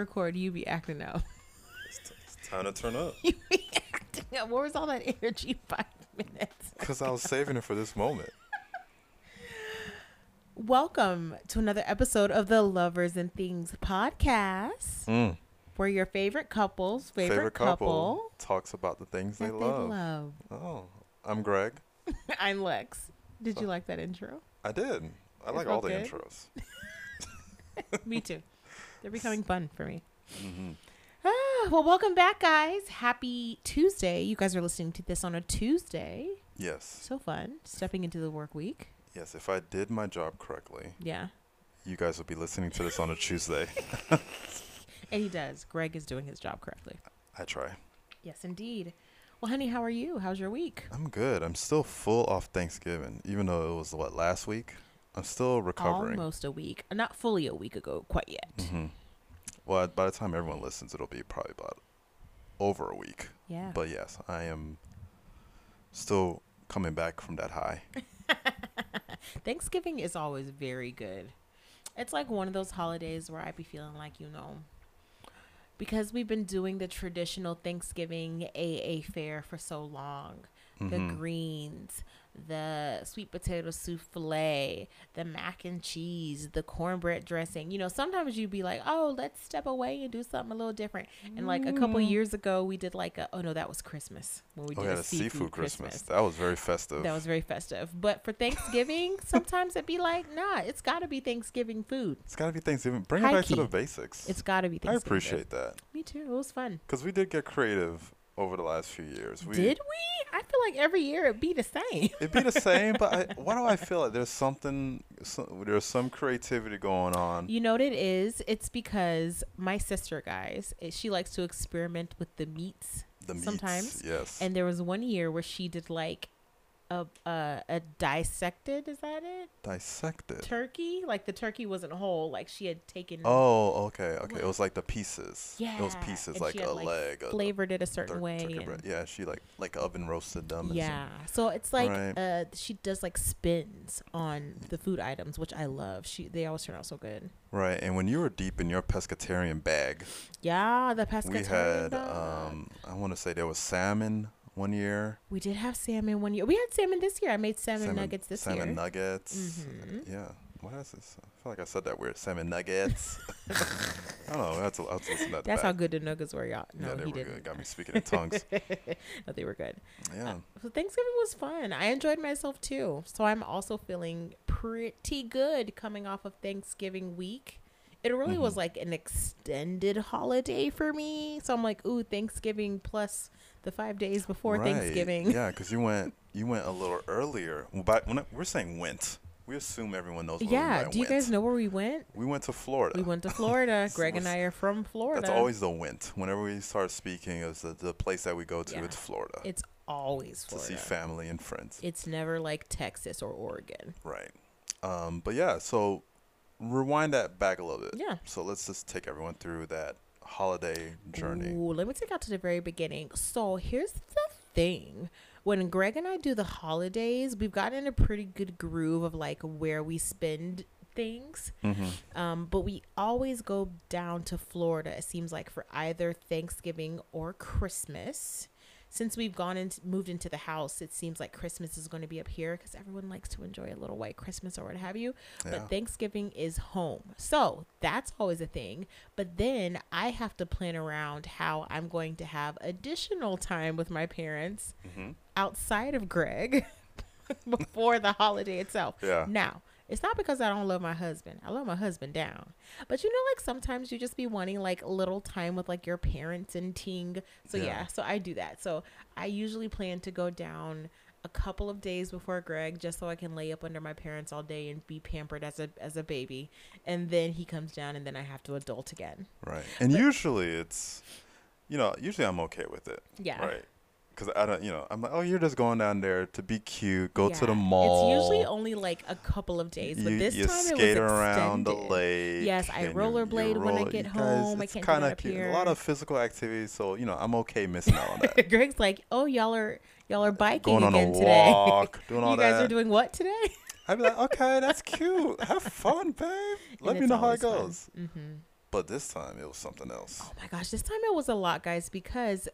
record, you be acting up. It's, it's time to turn up. you be acting up. Where was all that energy five minutes? Because I was saving it for this moment. Welcome to another episode of the Lovers and Things podcast. Mm. Where your favorite couples, favorite, Favorite couple, couple talks about the things they love. love. Oh, I'm Greg. I'm Lex. Did you like that intro? I did. I It like all the good. intros. me too. They're becoming fun for me. hmm Ah, well, welcome back, guys. Happy Tuesday. You guys are listening to this on a Tuesday. Yes. So fun. Stepping into the work week. Yes. If I did my job correctly, Yeah. you guys will be listening to this on a Tuesday. And he does. Greg is doing his job correctly. I try. Yes, indeed. Well, honey, how are you? How's your week? I'm good. I'm still full off Thanksgiving, even though it was what last week. I'm still recovering. Almost a week. Not fully a week ago, quite yet. Mm-hmm. Well, by the time everyone listens, it'll be probably about over a week. Yeah. But yes, I am still coming back from that high. Thanksgiving is always very good. It's like one of those holidays where I be feeling like, you know, because we've been doing the traditional Thanksgiving AA fair for so long. The Mhm. greens, the sweet potato souffle, the mac and cheese, the cornbread dressing. You know, sometimes you'd be like, oh, let's step away and do something a little different. And like a couple mm. years ago, we did like a, oh no, that was Christmas when we Oh did yeah, a seafood, seafood Christmas. Christmas. That was very festive. That was very festive. But for Thanksgiving, sometimes it'd be like, nah, it's got to be Thanksgiving food. it's got to be Thanksgiving. Bring High it back to the basics. It's got to be I appreciate that. Me too. It was fun. because we did get creative over the last few years. We, Did we? I feel like every year it'd be the same. It'd be the same, but I, why do I feel like there's something? Some, there's some creativity going on. You know what it is? It's because my sister, guys, eh, she likes to experiment with the meats. The meats, sometimes. yes. And there was one year where she did like a a, a dissected, is that it? Dissected. Turkey? Like the turkey wasn't whole. Like she had taken Oh, okay, okay. It was like the pieces. Yeah. It was pieces, and like had, a like, leg, a, a flavored it a certain tur- way. and-. Yeah, she like like oven roasted them. and Yeah. So it's like Right. uh she does like spins on the food items, which I love. She they always turn out so good. Right, and when you were deep in your pescatarian bag, Yeah, the pescatarian we had dog. um I want to say there was salmon one year. we did have salmon one year. We had salmon this year. I made salmon, nuggets this salmon year. Salmon nuggets. Mhm. Yeah. What is this? I feel like I said that weird. Salmon nuggets. I don't know. I have to, I have to listen. That's how good the nuggets were, y'all. No, yeah, they he were didn't. good. Got me speaking in tongues. no, they were good. Yeah. So Thanksgiving was fun. I enjoyed myself too. So I'm also feeling pretty good coming off of Thanksgiving week. It really was Mhm. like an extended holiday for me. So I'm like, ooh, Thanksgiving plus the five days before Right. Thanksgiving. Yeah, because you went you went a little earlier. But when I, we're saying went, we assume everyone knows. Yeah. Do you guys know where we went? We went to Florida. We went to Florida. So Greg and I are from Florida. That's always the went. Whenever we start speaking, is the, the place that we go to. Yeah. It's Florida It's always Florida. to see family and friends. It's never like Texas or Oregon. Right. Um, but yeah, so rewind that back a little bit. Yeah. So let's just take everyone through that holiday journey. Ooh, let me take out to the very beginning. So here's the thing. When Greg and I do the holidays, we've gotten in a pretty good groove of like where we spend things. Mm-hmm. Um, but we always go down to Florida, it seems like, for either Thanksgiving or Christmas. Since we've gone and moved into the house, it seems like Christmas is going to be up here because everyone likes to enjoy a little white Christmas or what have you. Yeah. But Thanksgiving is home. So that's always a thing. But then I have to plan around how I'm going to have additional time with my parents mm-hmm. outside of Greg before the holiday itself. Yeah. Now, it's not because I don't love my husband. I love my husband down. But you know, like sometimes you just be wanting like little time with like your parents and ting. So yeah. Yeah. so I do that. So I usually plan to go down a couple of days before Greg just so I can lay up under my parents all day and be pampered as a as a baby. And then he comes down and then I have to adult again. Right. And usually it's, you know, usually I'm okay with it. Yeah. Right. Because I don't, you know, I'm like, oh, you're just going down there to be cute, go to the mall. It's usually only like a couple of days, but you, this you time skate it was around the lake. Yes, I rollerblade you when I get you home. I can't that up cute. here. A lot of physical activity, so you know I'm okay missing out on that. Greg's like, "Oh, y'all are y'all are biking Going on again a today. walk, doing all you guys that. are doing what today?" I'd be like, okay, that's cute. Have fun, babe. Let me know how it goes. Mm-hmm. But this time it was something else. Oh my gosh, this time it was a lot, guys, because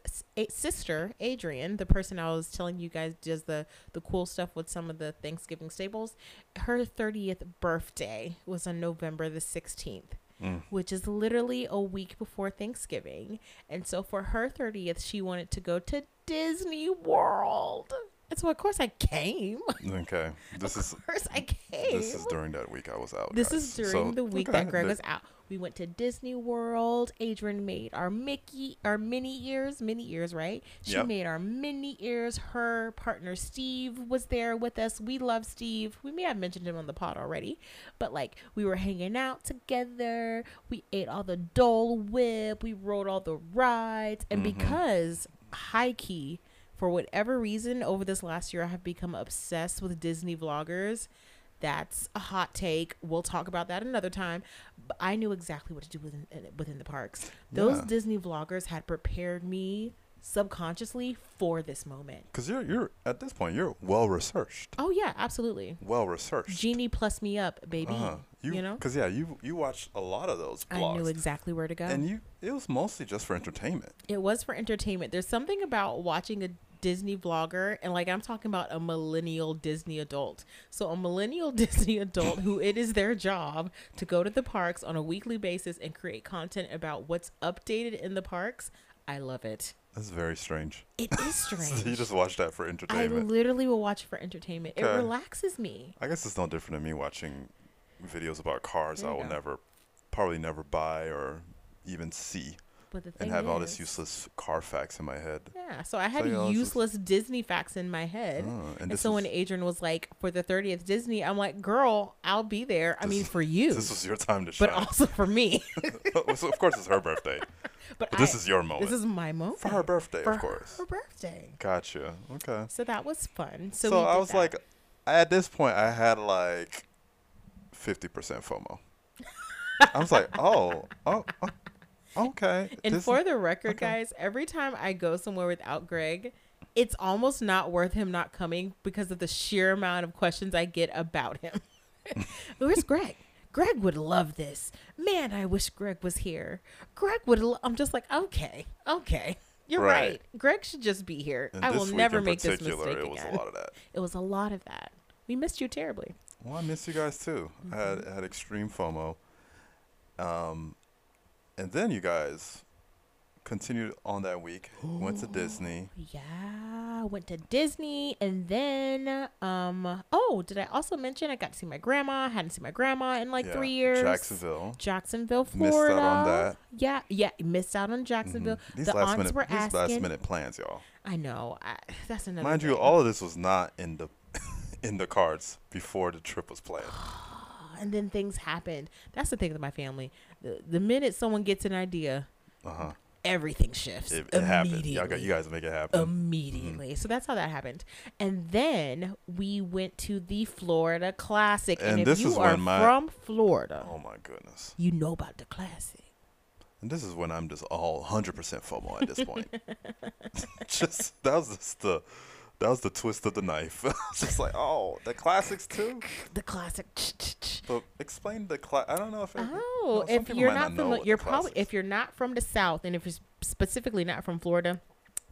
sister Adrian, the person I was telling you guys does the the cool stuff with some of the Thanksgiving staples, her 30th birthday was on November the 16th. Mm. Which is literally a week before Thanksgiving. And so for her 30th, she wanted to go to Disney World. And so, of course, I came. Okay. This is Of course, I came. this is during that week I was out. This guys. is during So, the week okay, that Greg was out. We went to Disney World. Adrian made our Mickey, our Minnie ears, Minnie ears, right? She Yep. made our Minnie ears. Her partner Steve was there with us. We love Steve. We may have mentioned him on the pod already, but like we were hanging out together. We ate all the Dole Whip. We rode all the rides, and Mhm. because high key, for whatever reason, over this last year, I have become obsessed with Disney vloggers. That's a hot take. We'll talk about that another time. But I knew exactly what to do within within the parks. Those Yeah. Disney vloggers had prepared me subconsciously for this moment. Cause you're you're at this point you're well researched. Oh yeah, absolutely. Well researched. Genie plus me up, baby. Uh-huh. You, You know? Cause yeah, you you watched a lot of those I knew exactly where to go. and you it was mostly just for entertainment. It was for entertainment. There's something about watching a Disney vlogger, and like I'm talking about a millennial Disney adult. So, a millennial Disney adult who it is their job to go to the parks on a weekly basis and create content about what's updated in the parks. I love it. That's very strange. It is So strange. you just watch that for entertainment. I literally will watch it for entertainment. It relaxes me. I guess it's no different than me watching videos about cars I will go. never, probably never buy or even see, But the thing and have all this useless car facts in my head. Yeah, so I had you know, it's just- useless Disney facts in my head. Oh, and And so was, when Adrian was like, for the 30th Disney, I'm like, girl, I'll be there. I mean, for you, this was your time to shine, but also for me. so of course, it's her birthday, but but this is your moment. this is my moment. for her birthday, For of course. her birthday. Gotcha. Okay. So that was fun. So, So, I was that. like, at this point, I had like fifty percent FOMO. I was like, oh, oh, oh okay. and this for the record, okay. guys, every time I go somewhere without Greg, it's almost not worth him not coming because of the sheer amount of questions I get about him. Where's Greg? Greg would love this. Man, I wish Greg was here. Greg would. Lo-. I'm just like, okay, okay, you're right. Right. Greg should just be here. and I will never make this mistake It was again. a lot of that. It was a lot of that. We missed you terribly. Well, I missed you guys too. I had Mm-hmm. I had extreme FOMO. Um, and then you guys continued on that week. went to Disney. Yeah, went to Disney and then um oh, did I also mention I got to see my grandma? I hadn't seen my grandma in like Yeah, 3 years. Jacksonville. Jacksonville, Florida. Missed out on that. Yeah, yeah, missed out on. Jacksonville. These The last minute, were these asking. last minute plans, y'all. I know. I, that's another Mind you, all of this was not in the in the cards before the trip was planned. and then things happened. That's the thing with my family. The, the minute someone gets an idea, Uh huh. everything shifts It, it happened. immediately. Y'all got, you guys make it happen. immediately. So that's how that happened. And then we went to the Florida Classic. And, And if this you is are when my- from Florida, oh my goodness. you know about the Classic. And this is when I'm just all 100% FOMO at this point. just that was just the that was the twist of the knife. It's just like, oh, the classics too. The Classic. But explain the class. I don't know if. It, Oh, well, some if you're not know familiar, you're probably if you're not from the South, and if you're specifically not from Florida,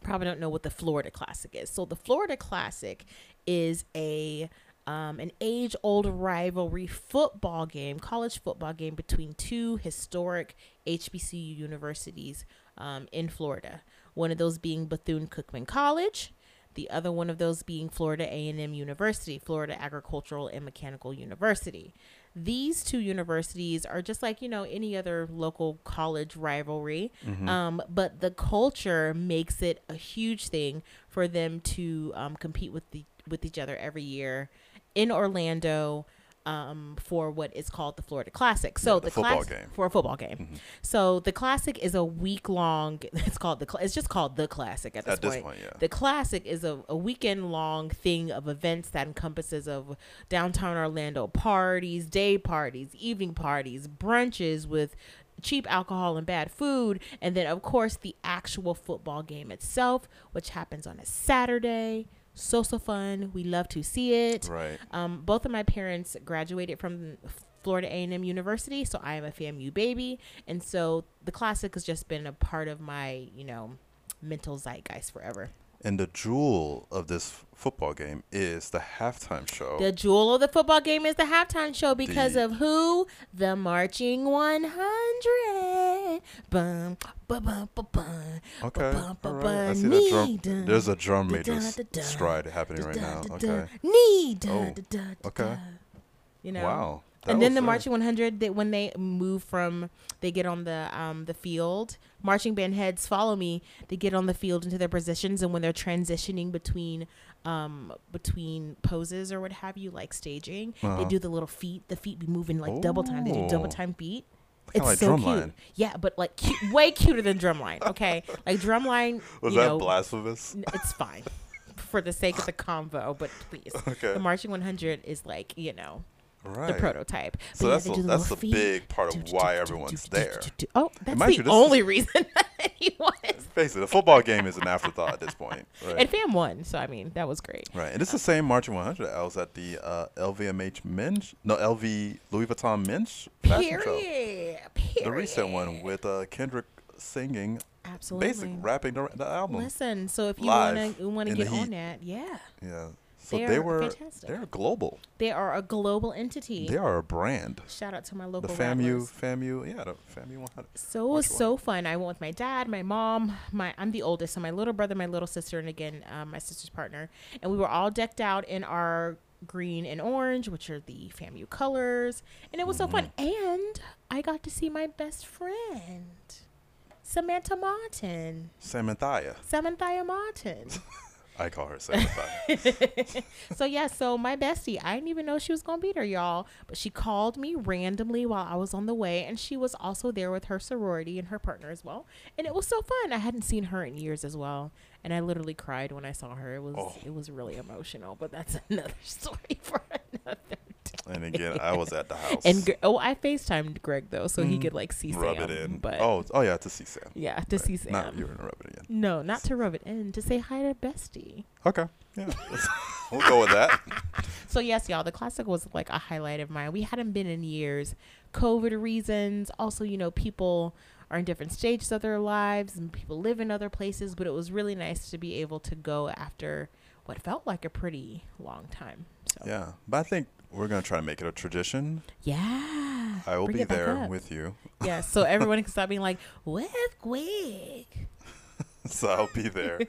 probably don't know what the Florida Classic is. So the Florida Classic is a um, an age old rivalry football game, college football game between two historic HBCU universities um, in Florida. One of those being Bethune Cookman College, the other one of those being Florida A&M University, Florida Agricultural and Mechanical University. These two universities are just like, you know, any other local college rivalry. Mhm. Um, but the culture makes it a huge thing for them to um, compete with the with each other every year in Orlando um, for what is called the Florida Classic. So Yeah, the football class- game. for a football game. Mhm. So the Classic is a week long. It's called the. Cl- It's just called the Classic at this At this point. point, yeah. The Classic is a, a weekend long thing of events that encompasses of downtown Orlando parties, day parties, evening parties, brunches with cheap alcohol and bad food, and then of course the actual football game itself, which happens on a Saturday. So so fun. We love to see it. Right. Um, both of my parents graduated from Florida A&M University, so I am a FAMU baby, and so the classic has just been a part of my, you know, mental zeitgeist forever. And the jewel of this football game is the halftime show. The jewel of the football game is the halftime show because The- of who? The Marching 100. Bum, ba, bum, ba, bum, okay. ba, ba, right. I see that drum. dun, There's a drum major da, s- da, da, stride happening right now. Okay. Knee. Oh, okay. You know? Wow. That and then the very- marching 100 they, when they move from they get on the um the field marching band heads follow me they get on the field into their positions and when they're transitioning between um between poses or what have you like staging they Uh-huh. do the little feet the feet be moving like double time they do double Oh. time feet Kinda it's like so cute yeah but like cute, way cuter than drumline okay like drumline Was that know blasphemous? it's fine for the sake of the convo but please Okay. the marching 100 is like you know Right. the prototype. So yeah, that's a- the that's little a feet. big part of why everyone's there. Oh, that's the you, only is- reason that anyone is. It, the football game is an afterthought at this point. Right. And fam won, so I mean that was great. Right, and it's the same marching 100. I was at the uh, LVMH men's, no LV Louis Vuitton men's fashion show, Period. Period. the recent one with uh, Kendrick singing, Absolutely. basic rapping the, the album. Listen, so if you wanna wanna get on that, yeah, Yeah, so They they, are were fantastic. they're global. they are a global entity. They are a brand. Shout out to my local. The FAMU. FAMU, yeah, the FAMU 100. So it was so fun. I went with my dad, my mom, my I'm the oldest, so my little brother, my little sister, and again um, my sister's partner, and we were all decked out in our green and orange, which are the FAMU colors, and it was so fun. Mm-hmm. And I got to see my best friend, Samantha Martin, Samantha. Samantha Martin. I call her Samantha. so yeah, so my bestie, I didn't even know she was gonna be there, y'all. But she called me randomly while I was on the way, and she was also there with her sorority and her partner as well. And it was so fun. I hadn't seen her in years as well, and I literally cried when I saw her. It was Oh. it was really emotional, but that's another story for another. And again, I was at the house. And Gre- oh, I Facetimed Greg though, so he Mm, could like see rub Sam. it in. But oh, oh yeah, to see Sam. yeah, to see Sam. Not you were gonna rub it in. no, not to rub it in, to say hi to bestie. Okay, yeah, we'll go with that. So yes, y'all, the classic was like a highlight of mine. We hadn't been in years, COVID reasons. Also, you know, people are in different stages of their lives and people live in other places. But it was really nice to be able to go after what felt like a pretty long time. So Yeah, but I think we're gonna try to make it a tradition. yeah, I will be there with you, yeah. So everyone can stop being like, "With Greg." so I'll be there,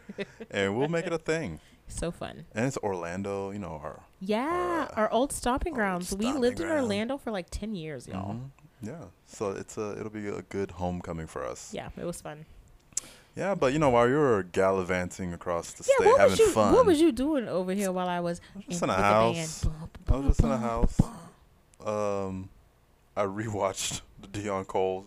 and we'll make it a thing. So fun. And it's Orlando, you know, our Yeah, Uh, our old stomping old grounds. we stomping lived in. Orlando for like ten years, y'all. Mhm. Yeah, so it's a it'll be a good homecoming for us. Yeah, it was fun. Yeah, but you know, while you were gallivanting across the Yeah, state what having was you fun, what was you doing over here while I was just in in a house. I was just in a house. um, I rewatched the Deon Cole.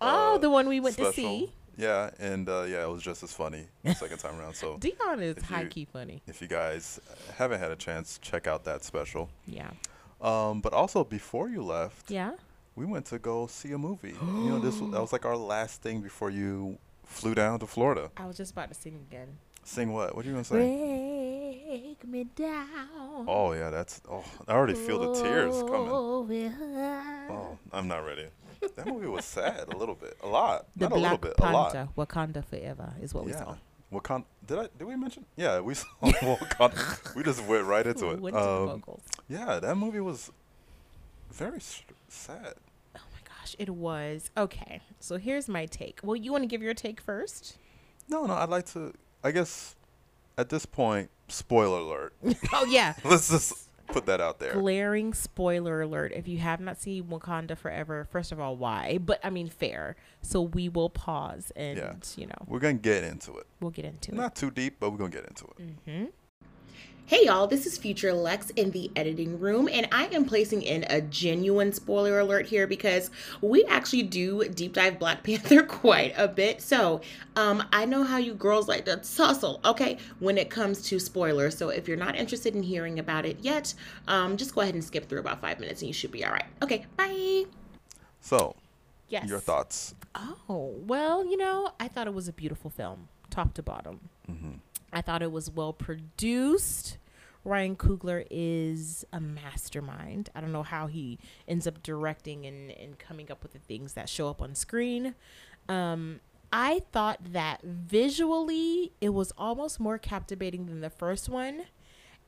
Oh, uh, the one we went to see. Yeah, and uh, yeah, it was just as funny the second time around. So Dion is high key funny. if you guys haven't had a chance, check out that special. Yeah. Um, but also before you left, Yeah. we went to go see a movie. you know, this that was like our last thing before you flew down to Florida. I was just about to sing again. Sing what? What are you gonna say? Break me down. Oh yeah, that's. Oh, I already feel the tears coming. coming. Oh, I'm not ready. That movie was sad a little bit, a lot, The not a little Black bit, a lot. Panther, Wakanda Forever is what we yeah. saw. Wakanda. Did I? Did we mention? Yeah, we saw Wakanda. we just went right into it. Went to the Um, yeah, that movie was very sad. Gosh, it was. Okay, so here's my take. Well, you want to give your take first? No, no, I'd like to. I guess at this point, spoiler alert. oh yeah. Let's just put that out there. Glaring spoiler alert. If you have not seen Wakanda Forever, first of all, why? But I mean, fair. So we will pause and, Yeah. you know, We're gonna get into it. we'll get into it. Not too deep, but we're gonna get into it. it. Mm-hmm. Hey y'all, this is Future Lex in the editing room, and I am placing in a genuine spoiler alert here because we actually do deep dive Black Panther quite a bit. So, um, I know how you girls like to tussle, okay, when it comes to spoilers. So, if you're not interested in hearing about it yet, um, just go ahead and skip through about five minutes and you should be all right. Okay, bye. So, Yes. your thoughts? Oh, well, you know, I thought it was a beautiful film, top to bottom. Mm-hmm. I thought it was well produced, Ryan Coogler is a mastermind. I don't know how he ends up directing and, and coming up with the things that show up on screen. Um, I thought that visually it was almost more captivating than the first one.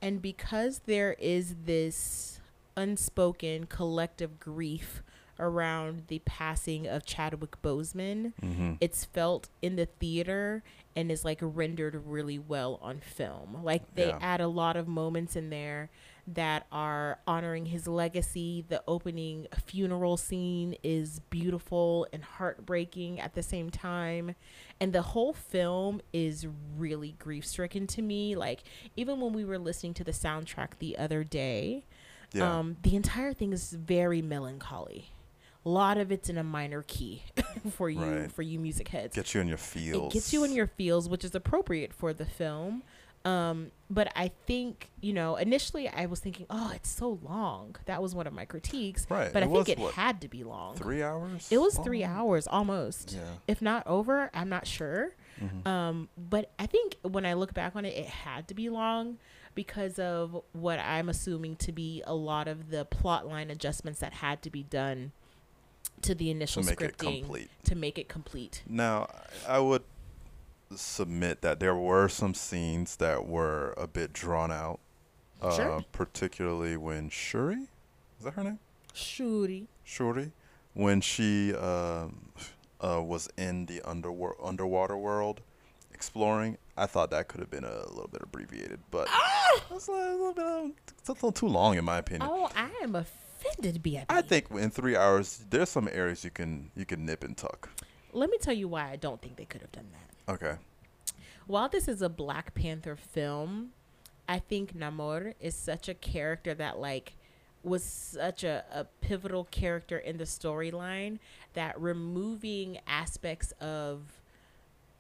And because there is this unspoken collective grief around the passing of Chadwick Boseman, Mm-hmm. it's felt in the theater and is like rendered really well on film. Like they Yeah. add a lot of moments in there that are honoring his legacy. The opening funeral scene is beautiful and heartbreaking at the same time. And the whole film is really grief stricken to me. Like, even when we were listening to the soundtrack the other day, Yeah. um, the entire thing is very melancholy. A lot of it's in a minor key for you Right. for you music heads. Get you in your feels. It gets you in your feels, which is appropriate for the film. Um, but I think you know initially I was thinking, oh, it's so long. That was one of my critiques. Right. But It I think it what, had to be long. Three hours. It was three hours almost, Yeah. if not over. I'm not sure. Mhm. Um, but I think when I look back on it, it had to be long because of what I'm assuming to be a lot of the plot line adjustments that had to be done to the to initial make it scripting complete. to make it complete. Now, I would submit that there were some scenes that were a bit drawn out. Uh, Sure. Particularly when Shuri, is that her name? Shuri. Shuri, when she um, uh, was in the underworld, underwater world exploring. I thought that could have been a little bit abbreviated, but that's a little bit it's a little too long in my opinion. Oh, I am offended. I think in three hours, there's some areas you can you can nip and tuck. Let me tell you why I don't think they could have done that. Okay. While this is a Black Panther film, I think Namor is such a character that like was such a, a pivotal character in the storyline that removing aspects of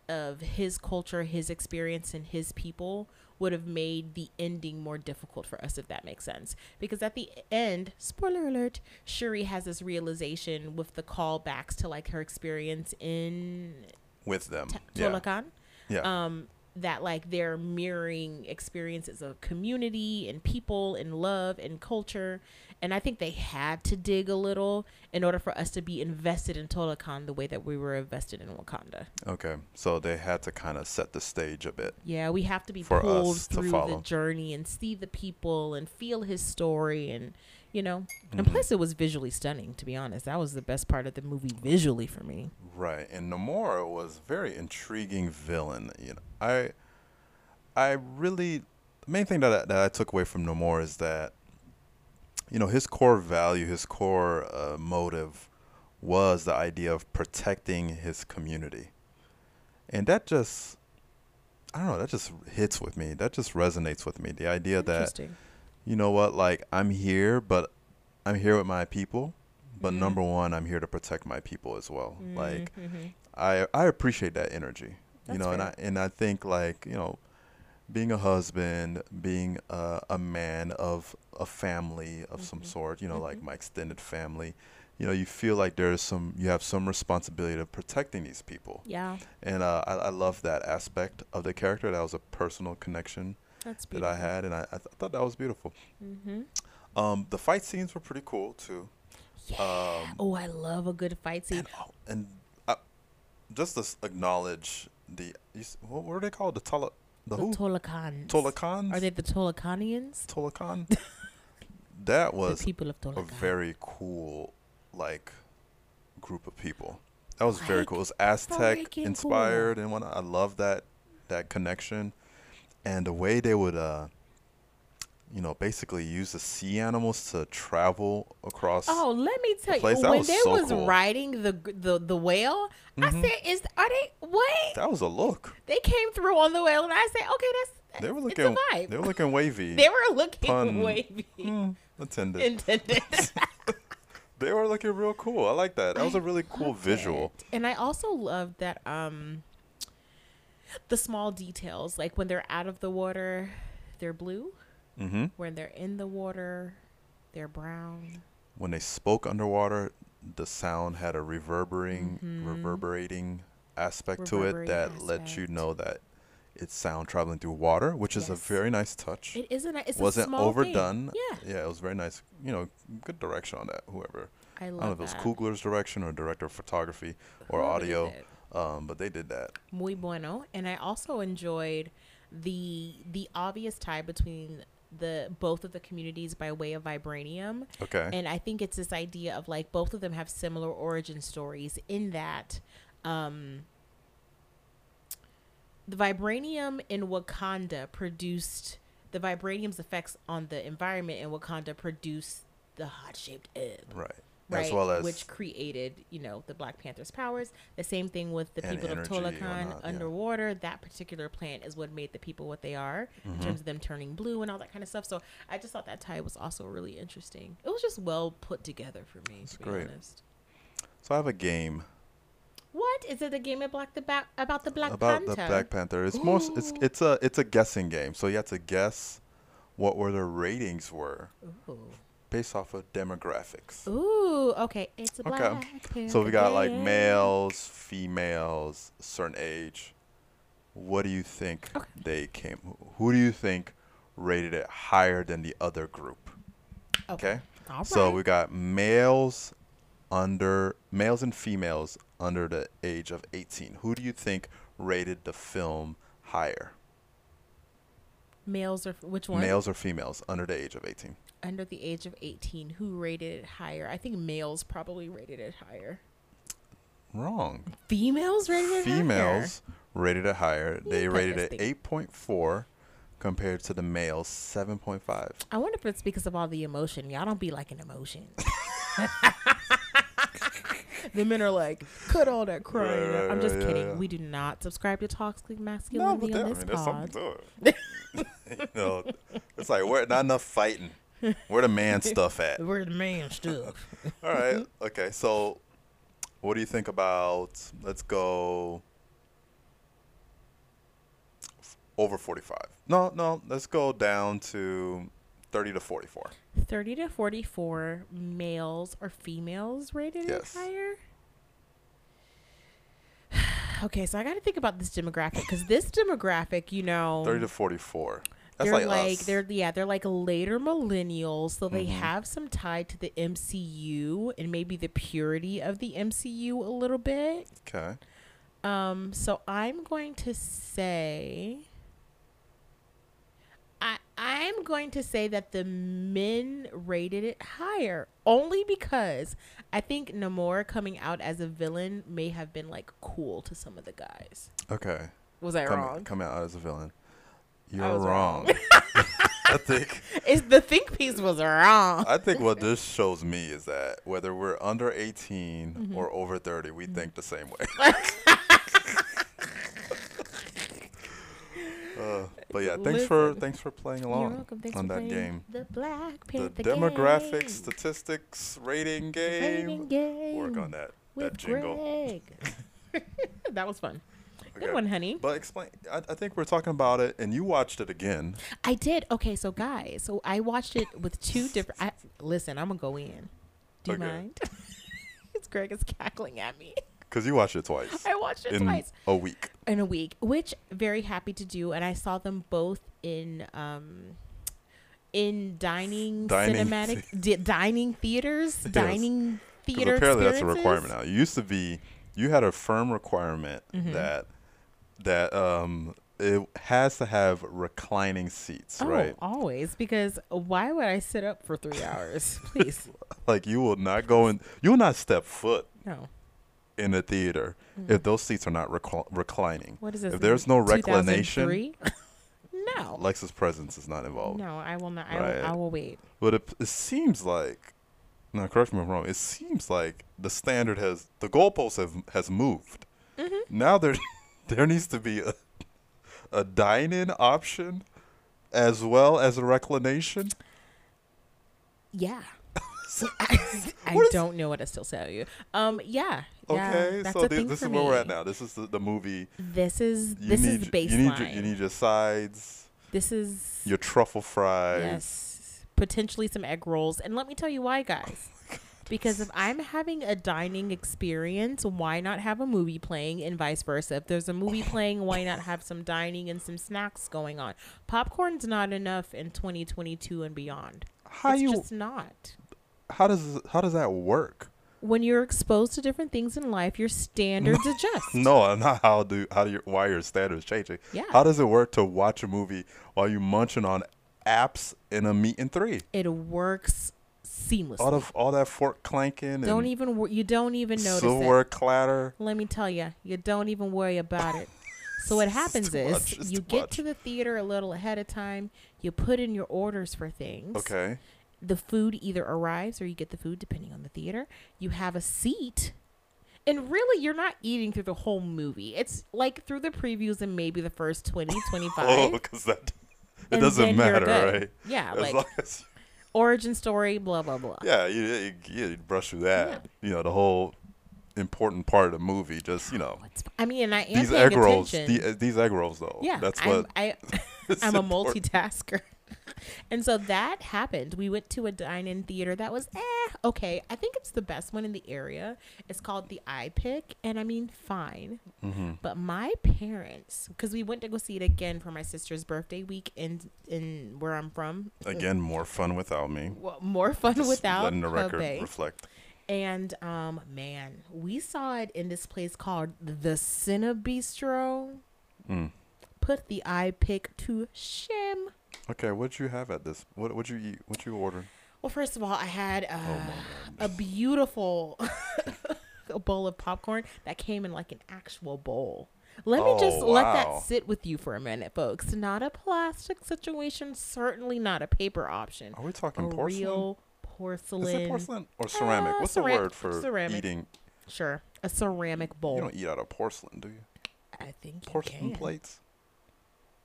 of his culture, his experience, and his people would have made the ending more difficult for us, if that makes sense. Because at the end, spoiler alert, Shuri has this realization with the callbacks to like her experience in With them. T- yeah. Talokan Yeah. um that like they're mirroring experiences of community and people and love and culture. And i think they had to dig a little in order for us to be invested in Talokan the way that we were invested in wakanda. Okay, so they had to kind of set the stage a bit. yeah we have to be For pulled through the journey and see the people and feel his story and you know and Mhm. plus it was visually stunning to be honest that was the best part of the movie visually for me Right, and Namora was a very intriguing villain. You know, I, I really, the main thing that I, that I took away from Namor is that, you know, his core value, his core uh, motive, was the idea of protecting his community, and that just, I don't know, that just hits with me. That just resonates with me. The idea that interesting you know what, like I'm here, but I'm here with my people. But Mhm. number one, I'm here to protect my people as well. Like Mhm. I I appreciate that energy, you That's know, and I and I think like you know, being a husband, being a, a man of a family of some Mhm. sort, you know, like Mhm. my extended family, you know, you feel like there's some you have some responsibility of protecting these people, yeah and uh, I I love that aspect of the character. That was a personal connection that beautiful That I had, and I I, th- I thought that was beautiful. mm-hmm. Um, the fight scenes were pretty cool too. Yeah. Um, oh, I love a good fight scene. and oh, and uh, just to acknowledge the you what were they called the Tola the, The who Talokans. Talokans Are they the Talokanians? Talokan that was the people of a very cool like group of people that was very cool it was Aztec inspired and whatnot I love that that connection and the way they would uh you know basically use the sea animals to travel across Oh, let me tell you, when was they so was cool. riding the the the whale, I Mhm. said, "Is are they what?" that was a look They came through on the whale, and I said, "Okay, that's They were looking. vibe." They were looking wavy. They were looking Pun. wavy. Hmm, attended. Intended. they were looking real cool. I like that. That was a really cool visual. it. And I also loved that um the small details, like when they're out of the water, they're blue. hmm When they're in the water, they're brown. When they spoke underwater, the sound had a reverberating, Mhm. reverberating aspect to it Reverberating that let you know that its sound traveling through water, which is a very nice touch. It isn't. A, it's Wasn't overdone. Thing. Yeah, Yeah, it was very nice. You know, good direction on that. Whoever I I don't know if it was. Coogler's direction or director of photography or did audio. Um, but they did that. muy bueno and i also enjoyed the the obvious tie between the both of the communities by way of vibranium Okay. and i think it's this idea of like both of them have similar origin stories in that um the vibranium in wakanda produced the vibranium's effects on the environment in wakanda produced the heart-shaped egg right. Right? As well as which created, you know, the Black Panther's powers. The same thing with the people of Talokan yeah. underwater. That particular plant is what made the people what they are Mm-hmm. in terms of them turning blue and all that kind of stuff. So I just thought that tie was also really interesting. It was just well put together for me, That's to be great. honest. so I have a game What is it? A game about the ba- about the Black about Panther? the Black Panther. It's more. It's it's a it's a guessing game. So you have to guess what were the ratings were Ooh. Based off of demographics. Ooh, okay. It's a Okay. Black. So we got like males, females, certain age. What do you think Okay. they came? Who do you think rated it higher than the other group? Okay. All So right. we got males under males and females under the age of 18. Who do you think rated the film higher? males or which one? Males or females under the age of 18? Under the age of 18 who rated it higher i think males probably rated it higher Wrong. females rated it Females rated it higher. Hmm, they got rated it 8.4 compared to the males 7.5. i wonder if it's because of all the emotion y'all don't be liking emotion the men are like cut all that crying Right, right, i'm just right, kidding yeah. we do not subscribe to toxic No, masculinity but that, on I this mean, there's something pod to it. you know, it's like we're not enough fighting. Where the man stuff at? we're the man stuff All right. Okay. So, what do you think about? Let's go over forty-five. No, no. Let's go down to thirty to forty-four. 30 to 44 males or females rated Yes. higher okay so i got to think about this demographic because this demographic you know Thirty to forty-four. That's they're like, like, us. they're yeah they're like later millennials so they Mhm. have some tie to the mcu and maybe the purity of the mcu a little bit okay. um so i'm going to say I, I'm going to say that the men rated it higher only because I think Namor coming out as a villain may have been like cool to some of the guys. Okay. Was I Come, wrong? come out as a villain. You're wrong. wrong. I think. It's the think piece was wrong. I think what this shows me is that whether we're under 18 Mm-hmm. or over 30, we think the same way. uh, but yeah, thanks for thanks for playing along. Thanks on that game. The Black The Panther demographics, game. statistics, rating The rating game. game. Work on that with that jingle. That was fun. Good Okay. one, honey. But explain. I, I think we're talking about it, and you watched it again. I did. Okay, so guys, so I watched it with two different. I, listen, I'm gonna go in. Do you Okay. mind? it's Greg is cackling at me. Because you watched it twice I watched it in twice a week. in a week, which very happy to do, and I saw them both in um in dining, Dining cinematic di- dining theaters, Yes. dining theater apparently that's a requirement now. It used to be you had a firm requirement Mhm. that that um it has to have reclining seats, Oh, right? always because why would I sit up for three hours? Please, Like you will not go in, you will not step foot no. in a theater if those seats are not recl- reclining. What is this? If there's no reclination, 2003? no. Lexus presence is not involved. No, I will not. I, will, I will wait. But it, it seems like, now correct me if I'm wrong. It seems like the standard has the goalposts have has moved. Mm-hmm. Now there there needs to be a a dine-in option as well as a reclination. Yeah. I, I is- don't know what to still tell you. Um. Yeah. yeah, Okay, that's so a thi- thing this is where we're at now. This is the, the movie. This is You this need is baseline. you need your, you need your sides, this is your truffle fries. yes, potentially some egg rolls, and let me tell you why, guys. Because if I'm having a dining experience, why not have a movie playing and vice versa? If there's a movie playing, why not have some dining and some snacks going on? Popcorn's not enough in 2022 and beyond. How it's you? just not. How does how does that work? When you're exposed to different things in life, your standards adjust. No, not how do how do you why your standards changing. Yeah. How does it work to watch a movie while you munching on apps in a meat and three? It works seamlessly. All of all that fork clanking don't even wor- you don't even notice silverware it. clatter. Let me tell you, you don't even worry about it. So what happens is much, you get much. to the theater a little ahead of time. You put in your orders for things. Okay. The food either arrives or you get the food depending on the theater. You have a seat. And really, you're not eating through the whole movie. It's like through the previews and maybe the first 20, 25. Oh, because that it doesn't matter, right? Yeah, As like long as origin story, blah, blah, blah. yeah, you, you, you brush through that. You know, the whole important part of the movie. Just you know, I mean, and I am these egg rolls. The, uh, these egg rolls, though. Yeah, that's I'm, what. I, is I'm a multitasker. and so that happened. We went to a dine-in theater that was eh, okay. I think it's the best one in the area. It's called the iPic, and I mean, fine. Mm-hmm. But my parents, because we went to go see it again for my sister's birthday week in in where I'm from. Again, more fun without me. Well, more fun Just without letting the record bae. reflect. And um, man, we saw it in this place called the Cine Bistro. Mm. Put the iPic to shame. Okay, what'd you have at this? What would you eat? What you order? Well, first of all, I had uh, Oh a beautiful a bowl of popcorn that came in like an actual bowl. Let me just Oh, let that sit with you for a minute, folks. Not a plastic situation, certainly not a paper option. Are we talking a porcelain? real porcelain. Is it porcelain or ceramic? Uh, What's ceram- the word for ceramic. eating? Sure, a ceramic bowl. You don't eat out of porcelain, do you? I think Porcelain plates.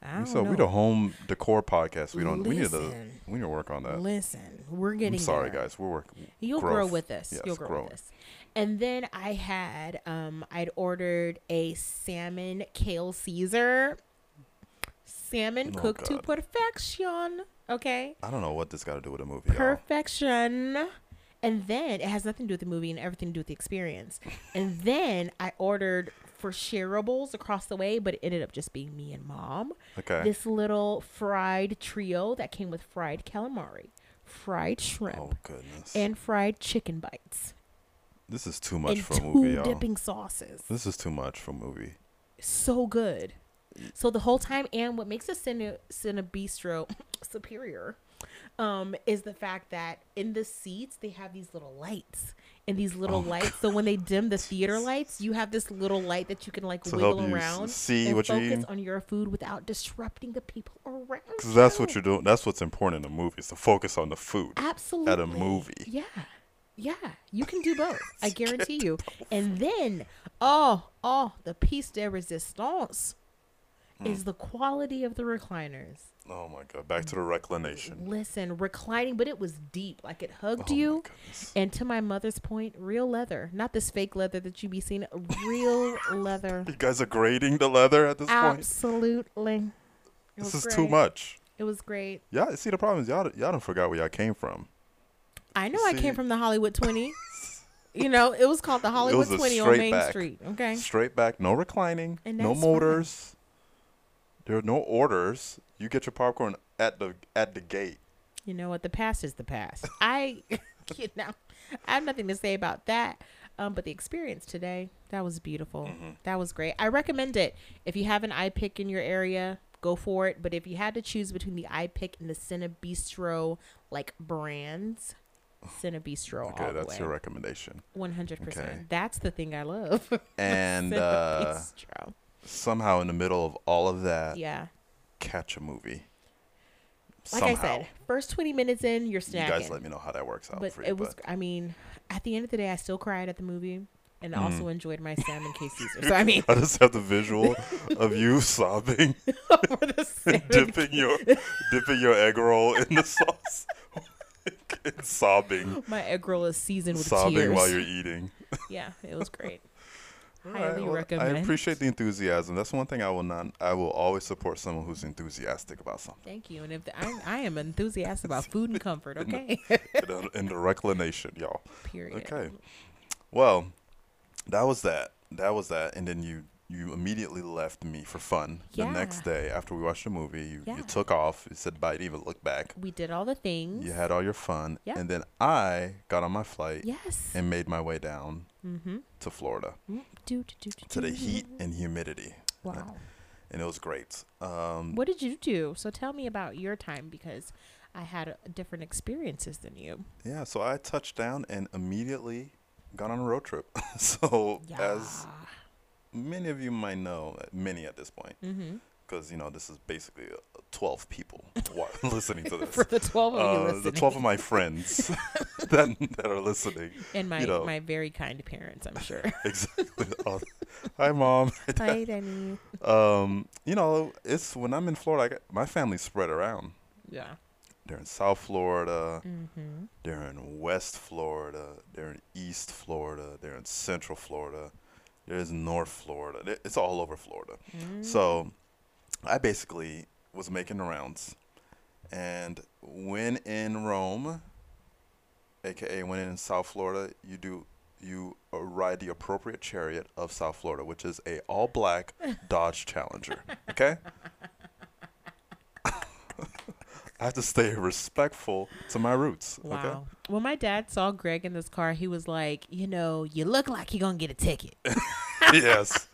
I So know. we the home decor podcast. We don't. We need to. We need to work on that. Listen, we're getting. I'm sorry, there. guys. We're working. You'll grow with us. Yes, You'll grow growing. with this. And then I had um I'd ordered a salmon kale Caesar. Salmon Oh, cooked to perfection. Okay. I don't know what this got to do with the movie. y'all. Perfection. And then it has nothing to do with the movie and everything to do with the experience. and then I ordered for shareables across the way, but it ended up just being me and mom. Okay. This little fried trio that came with fried calamari, fried shrimp, oh goodness. and fried chicken bites this is too much and for a two movie, y'all. dipping sauces. This is too much for a movie. So good. So the whole time, and what makes a Cine, Cine Bistro superior um, is the fact that in the seats they have these little lights. And these little Oh lights, so when they dim the theater lights, you have this little light that you can like To wiggle you around see and what you're focus on your food without disrupting the people around. Because that's what you. you're doing. That's what's important in the movie. Is to focus on the food. Absolutely. At a movie. Yeah. Yeah. You can do both. I guarantee you. And then, oh, oh, the piece de resistance Hmm. is the quality of the recliners. Oh my god. Back to the reclination. Listen, reclining, but it was deep. Like it hugged Oh you. And to my mother's point, real leather. Not this fake leather that you be seeing. Real leather. You guys are grading the leather at this point. Absolutely. This is too much. It was great. Y'all see the problem is y'all y'all don't forgot where y'all came from. I know I came from the Hollywood 20. you know, it was called the Hollywood 20 on Main back. Street. Okay. Straight back, no reclining, no fine. motors. There are no orders. You get your popcorn at the at the gate. You know what? The past is the past. I, you know, I have nothing to say about that. Um, but the experience today, that was beautiful. Mm-hmm. That was great. I recommend it. If you have an iPic in your area, go for it. But if you had to choose between the iPic and the Cine Bistro like brands, Cine Bistro Okay, that's way. your recommendation. One hundred percent. That's the thing I love. And uh, somehow in the middle of all of that, Yeah. Catch a movie. Like somehow. I said, first twenty minutes in, you're snacking. you guys let me know how that works out but for you. it was but i mean at the end of the day i still cried at the movie and Mm. also enjoyed my salmon case caesar so i mean I just have the visual of you sobbing, for the salmon dipping your dipping your egg roll in the sauce, and sobbing, my egg roll is seasoned with sobbing tears while you're eating. yeah it was great Highly well, recommend. I appreciate the enthusiasm. That's one thing I will not. I will always support someone who's enthusiastic about something. Thank you. And if the, I, I am enthusiastic about food and comfort, okay? in, the, in the reclination, y'all. Period. Okay. Well, that was that. That was that. And then you you immediately left me for fun the next day after we watched the movie. You, Yeah. you took off. You said bye. Didn't even look back. We did all the things. You had all your fun. Yeah. And then I got on my flight yes. and made my way down mm-hmm. to Florida Do, do, do, to the heat and humidity. Wow. And it was great. Um, What did you do? So tell me about your time because I had uh, different experiences than you. Yeah, so I touched down and immediately got on a road trip. so Yeah. as many of you might know, uh, many at this point, mm-hmm. Because you know this is basically uh, 12 people listening to this. For the 12 of you Uh, listening. the 12 of my friends that, that are listening. and my, you know. my very kind parents, I'm sure. Exactly. Oh, hi, mom. Hi, Danny. Um, you know, it's when I'm in Florida, I got, my family's spread around. Yeah. They're in South Florida. Mm-hmm. They're in West Florida. They're in East Florida. They're in Central Florida. There's North Florida. It's all over Florida. Mm-hmm. So I basically was making the rounds. And when in Rome, aka when in South Florida, you do you uh, ride the appropriate chariot of South Florida, which is a all black Dodge Challenger. Okay? I have to stay respectful to my roots. Okay? Wow. When my dad saw Greg in this car, he was like, you know, you look like you're going to get a ticket. yes.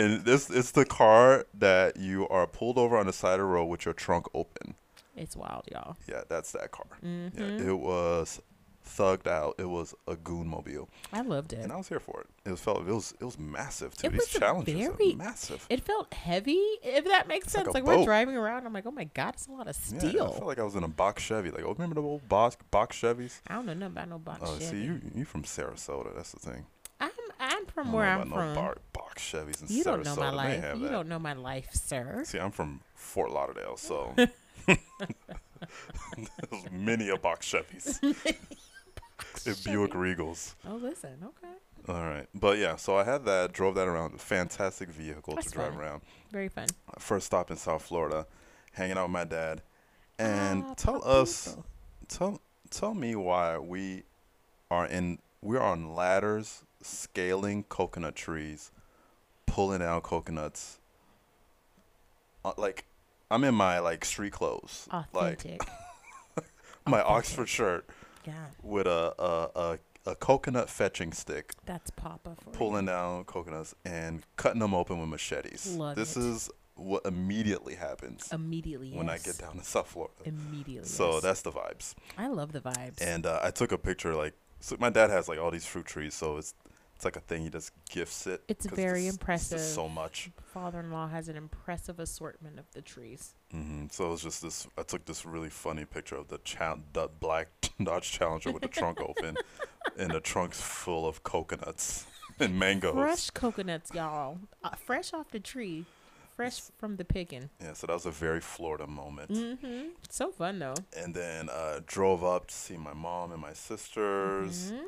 And this it's the car that you are pulled over on the side of the road with your trunk open. It's wild, y'all. Yeah, that's that car. Mm-hmm. Yeah, it was thugged out. It was a goon mobile, I loved it. and I was here for it. It was felt it was it was massive too. It These was challenges very- massive. It felt heavy, if that makes like sense. a Like, we're driving around. I'm like, oh my God, it's a lot of Yeah, steel. I felt like I was in a box Chevy. Like, oh, remember the old box box Chevys? I don't know nothing about no box Oh, see, you you from Sarasota? That's the thing. I'm I'm from where I'm from. No box Chevys in you Sarasota. don't know my life. You that. don't know my life, sir. See, I'm from Fort Lauderdale, so there's many a box Chevys. and Buick Regals. Oh, listen, okay, All right, but yeah, so I had that, drove that around. Fantastic vehicle That's to drive fun. around. very fun. First stop in South Florida, hanging out with my dad, and Ah, tell papito. us, tell tell me why we are in we're on ladders scaling coconut trees, pulling out coconuts. Uh, like I'm in my like street clothes, like my authentic. Oxford shirt yeah, with a a, a a coconut fetching stick, that's Papa for you. pulling down coconuts and cutting them open with machetes. Love this it. is what immediately happens immediately. when I get down to South Florida. Immediately. So yes. that's the vibes. I love the vibes. And uh, I took a picture. Like, so my dad has like all these fruit trees, so it's it's like a thing. He just gifts it. It's very just- it's just impressive. so much. Father-in-law has an impressive assortment of the trees. Mm-hmm. So it was just this. I took this really funny picture of the, cha- the black Dodge Challenger with the trunk open, and the trunk's full of coconuts and mangoes. Fresh coconuts, y'all. Uh, fresh off the tree. Fresh from the picking. Yeah, so that was a very Florida moment. Mm-hmm. So fun though. And then uh, drove up to see my mom and my sisters, Mhm.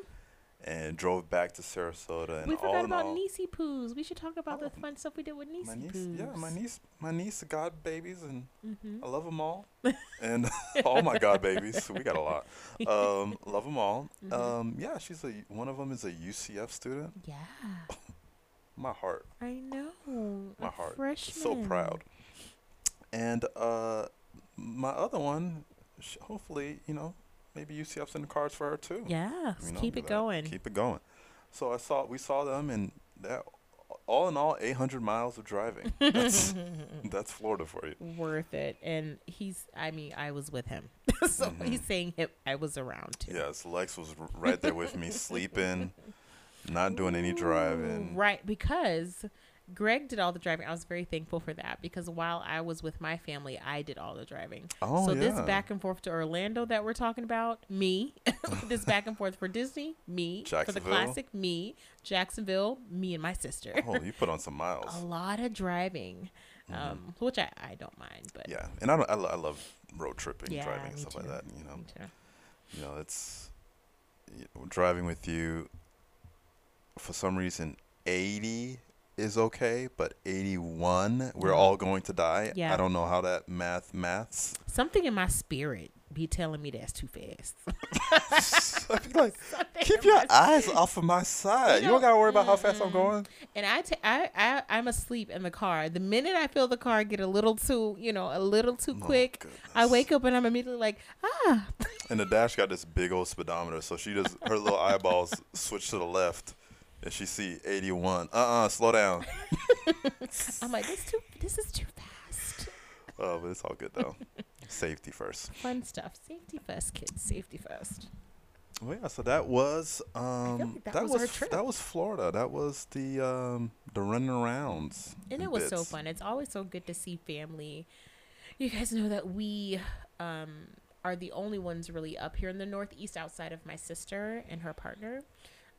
And drove back to Sarasota. And We forgot about all, Niecy Poos. We should talk about the Oh, fun stuff we did with Niecy my niece, Poos. yeah, my niece, my niece got babies, and Mm-hmm. I love them all, and all my god babies. We got a lot. Um, love them all. Mhm. Um, yeah, she's a one of them is a UCF student. Yeah, My heart, I know. my heart, Freshman. so proud. And uh, my other one, sh- hopefully, you know, maybe UCF's in the cards for her too. Yeah, You know, keep it going. Keep it going. So I saw we saw them, and that all in all, 800 miles of driving. That's that's Florida for you. Worth it. And he's, I mean, I was with him. so Mhm. he's saying I was around too. Yes, Lex was right there with me, sleeping, not doing any driving. Right, because Greg did all the driving. I was very thankful for that because while I was with my family, I did all the driving. Oh so yeah. this back and forth to Orlando that we're talking about, me. this back and forth for Disney, me. For the classic, me. Jacksonville, me and my sister. oh, you put on some miles. A lot of driving, Mhm. um, which I, I don't mind, but Yeah, and I don't, I, I love road tripping, Yeah, driving, and stuff like that. You know, too. you know, it's you know, driving with you. For some reason, 80 is okay, but 81 we're all going to die. Yeah. I don't know how that math maths. Something in my spirit be telling me that's too fast. I be like, Something keep your eyes off of my side. You, know, don't gotta worry about how fast I'm going. And I, ta- I, I, I'm asleep in the car. The minute I feel the car get a little too, you know, a little too Oh, quick, I wake up and I'm immediately like, ah. And the dash got this big old speedometer, so she just her little eyeballs switch to the left, and she see 81. Uh uh slow down. I'm like, this too, this is too fast. Oh, but it's all good though. Safety first. Fun stuff. Safety first, kids. Safety first. Well, yeah. So that was um like that that, was was that was Florida. That was the um the running arounds. And and it was so fun. It's always so good to see family. You guys know that we um, are the only ones really up here in the Northeast outside of my sister and her partner.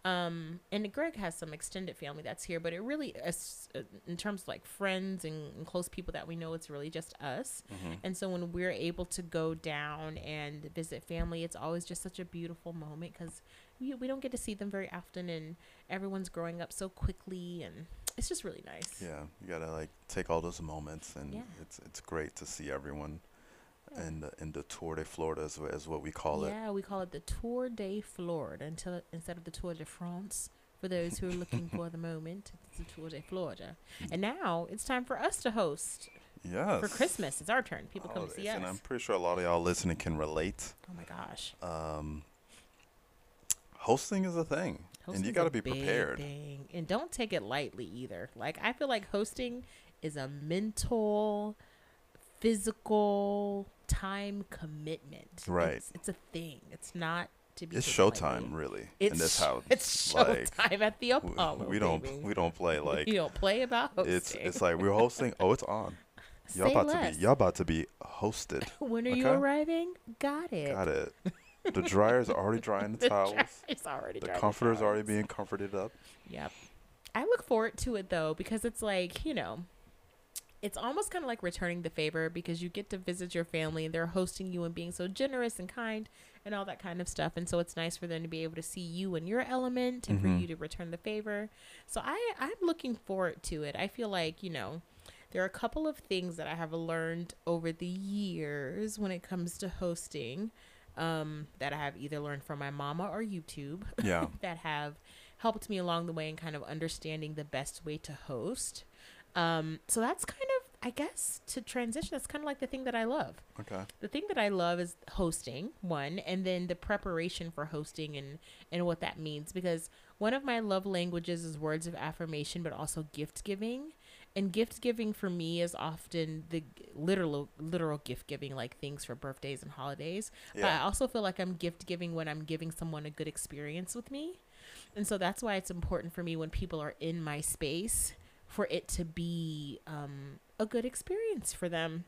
Um, and Greg has some extended family that's here, but it really, is, uh, in terms of like friends and, and close people that we know, it's really just us. Mhm. And so when we're able to go down and visit family, it's always just such a beautiful moment because we, we don't get to see them very often and everyone's growing up so quickly and it's just really nice. Yeah, you gotta like take all those moments, and Yeah. it's it's great to see everyone In the in the Tour de Florida, is, as what we call it. Yeah, we call it the Tour de Florida until instead of the Tour de France. For those who are looking for the moment, it's the Tour de Florida. And now it's time for us to host Yes. for Christmas. It's our turn. People come to see us. and I'm pretty sure a lot of y'all listening can relate. oh my gosh. Um, hosting is a thing, and you got to be prepared. thing. And don't take it lightly either. Like I feel like hosting is a mental, physical time commitment. Right. It's, it's a thing. It's not to be It's showtime, really, It's in this house. It's Like, showtime at the Apollo. we don't baby. we don't play like you don't play about hosting. it's it's like we're hosting. Oh, it's on. Y'all Say about less. to be y'all about to be hosted. when are you arriving? Got it. Got it. The dryer's already drying the The towels. It's already The comforter's already being comforted up. Yep. I look forward to it though because it's like, you know, it's almost kind of like returning the favor because you get to visit your family and they're hosting you and being so generous and kind and all that kind of stuff. And so it's nice for them to be able to see you in your element and Mhm. for you to return the favor. So I I'm looking forward to it. I feel like, you know, there are a couple of things that I have learned over the years when it comes to hosting um, that I have either learned from my mama or YouTube Yeah. that have helped me along the way in kind of understanding the best way to host. Um, so that's kind of, I guess, to transition, that's kind of like the thing that I love. Okay. The thing that I love is hosting, one, and then the preparation for hosting and, and what that means. Because one of my love languages is words of affirmation, but also gift giving. And gift giving for me is often the literal literal gift giving, like things for birthdays and holidays. Yeah. But I also feel like I'm gift giving when I'm giving someone a good experience with me. And so that's why it's important for me when people are in my space for it to be um, a good experience for them.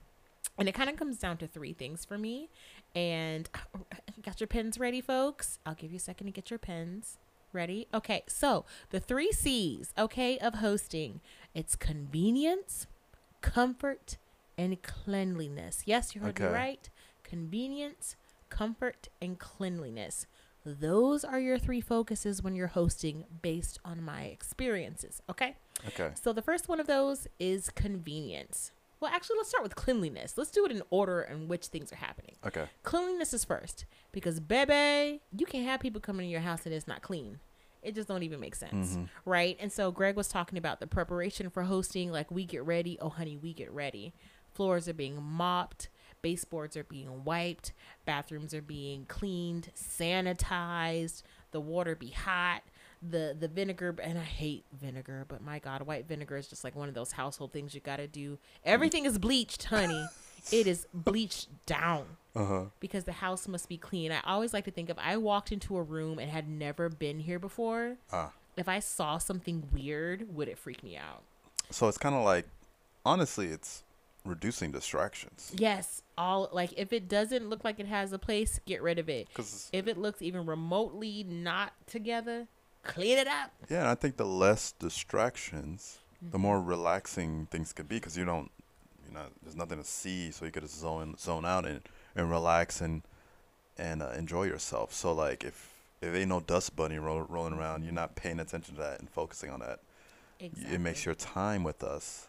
And it kind of comes down to three things for me. And got your pens ready, folks? I'll give you a second to get your pens ready. Okay, so the three C's, okay, of hosting it's convenience, comfort, and cleanliness. Yes, you heard me right. Convenience, comfort, and cleanliness. Those are your three focuses when you're hosting based on my experiences, okay? Okay. So the first one of those is convenience. Well, actually, let's start with cleanliness. Let's do it in order in which things are happening. Okay. Cleanliness is first because, baby, you can't have people coming in your house and it's not clean. It just don't even make sense, Mhm. right? And so Greg was talking about the preparation for hosting. Like we get ready. Oh, honey, we get ready. Floors are being mopped. Baseboards are being wiped. Bathrooms are being cleaned, sanitized. The water be hot. The the vinegar and I hate vinegar, but my God, white vinegar is just like one of those household things you got to do. Everything is bleached, honey. it is bleached down Uh huh. because the house must be clean. I always like to think if I walked into a room and had never been here before, Ah. if I saw something weird, would it freak me out? So it's kind of like, honestly, it's reducing distractions. Yes, all like if it doesn't look like it has a place, get rid of it. Because If it looks even remotely not together, clean it up. yeah, and I think the less distractions, Mm-hmm. the more relaxing things could be. Because you don't, you know, there's nothing to see, so you could just zone zone out and and relax and and uh, enjoy yourself. So like if if ain't no dust bunny roll, rolling around, you're not paying attention to that and focusing on that. Exactly. it makes your time with us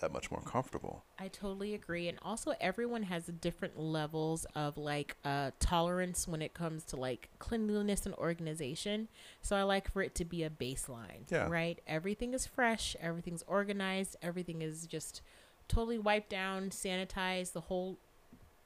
that much more comfortable. I totally agree. And also, everyone has different levels of like uh, tolerance when it comes to like cleanliness and organization. So I like for it to be a baseline. Yeah. Right? Everything is fresh, everything's organized, everything is just totally wiped down, sanitized, the whole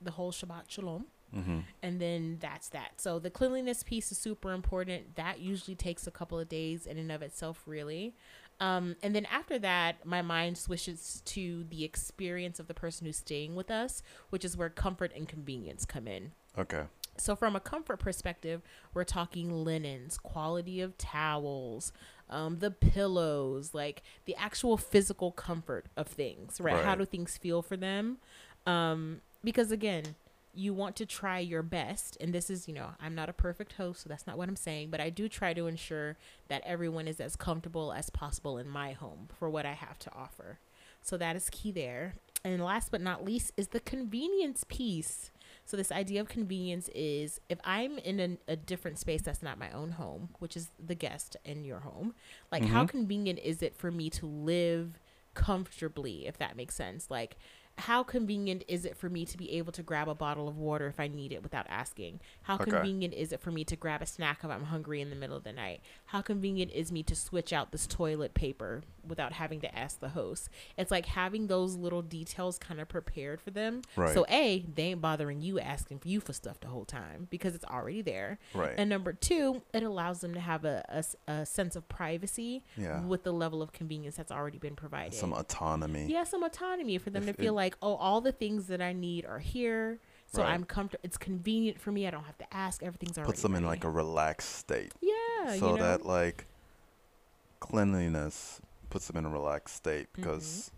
the whole Shabbat Shalom. Mm-hmm. And then that's that. So the cleanliness piece is super important. That usually takes a couple of days in and of itself, really. Um, and then after that, my mind switches to the experience of the person who's staying with us, which is where comfort and convenience come in. Okay. So, from a comfort perspective, we're talking linens, quality of towels, um, the pillows, like the actual physical comfort of things, right? How do things feel for them? Um, because again, you want to try your best, and this is, you know, I'm not a perfect host, so that's not what I'm saying, but I do try to ensure that everyone is as comfortable as possible in my home for what I have to offer. So, that is key there. And last but not least is the convenience piece. So this idea of convenience is if I'm in a, a different space that's not my own home, which is the guest in your home, like how Mhm. convenient is it for me to live comfortably, if that makes sense? Like how convenient is it for me to be able to grab a bottle of water if I need it without asking? How Okay. convenient is it for me to grab a snack if I'm hungry in the middle of the night? How convenient is me to switch out this toilet paper without having to ask the host? It's like having those little details kind of prepared for them. Right. So A, they ain't bothering you asking for you for stuff the whole time because it's already there. Right. And number two, it allows them to have a a sense of privacy Yeah. with the level of convenience that's already been provided. Some autonomy. yeah, some autonomy for them If to feel it- like, oh, all the things that I need are here. So Right. I'm comfortable. It's convenient for me. I don't have to ask. Everything's already Puts them in like a relaxed state. yeah, so you know? that like cleanliness puts them in a relaxed state Mm-hmm. because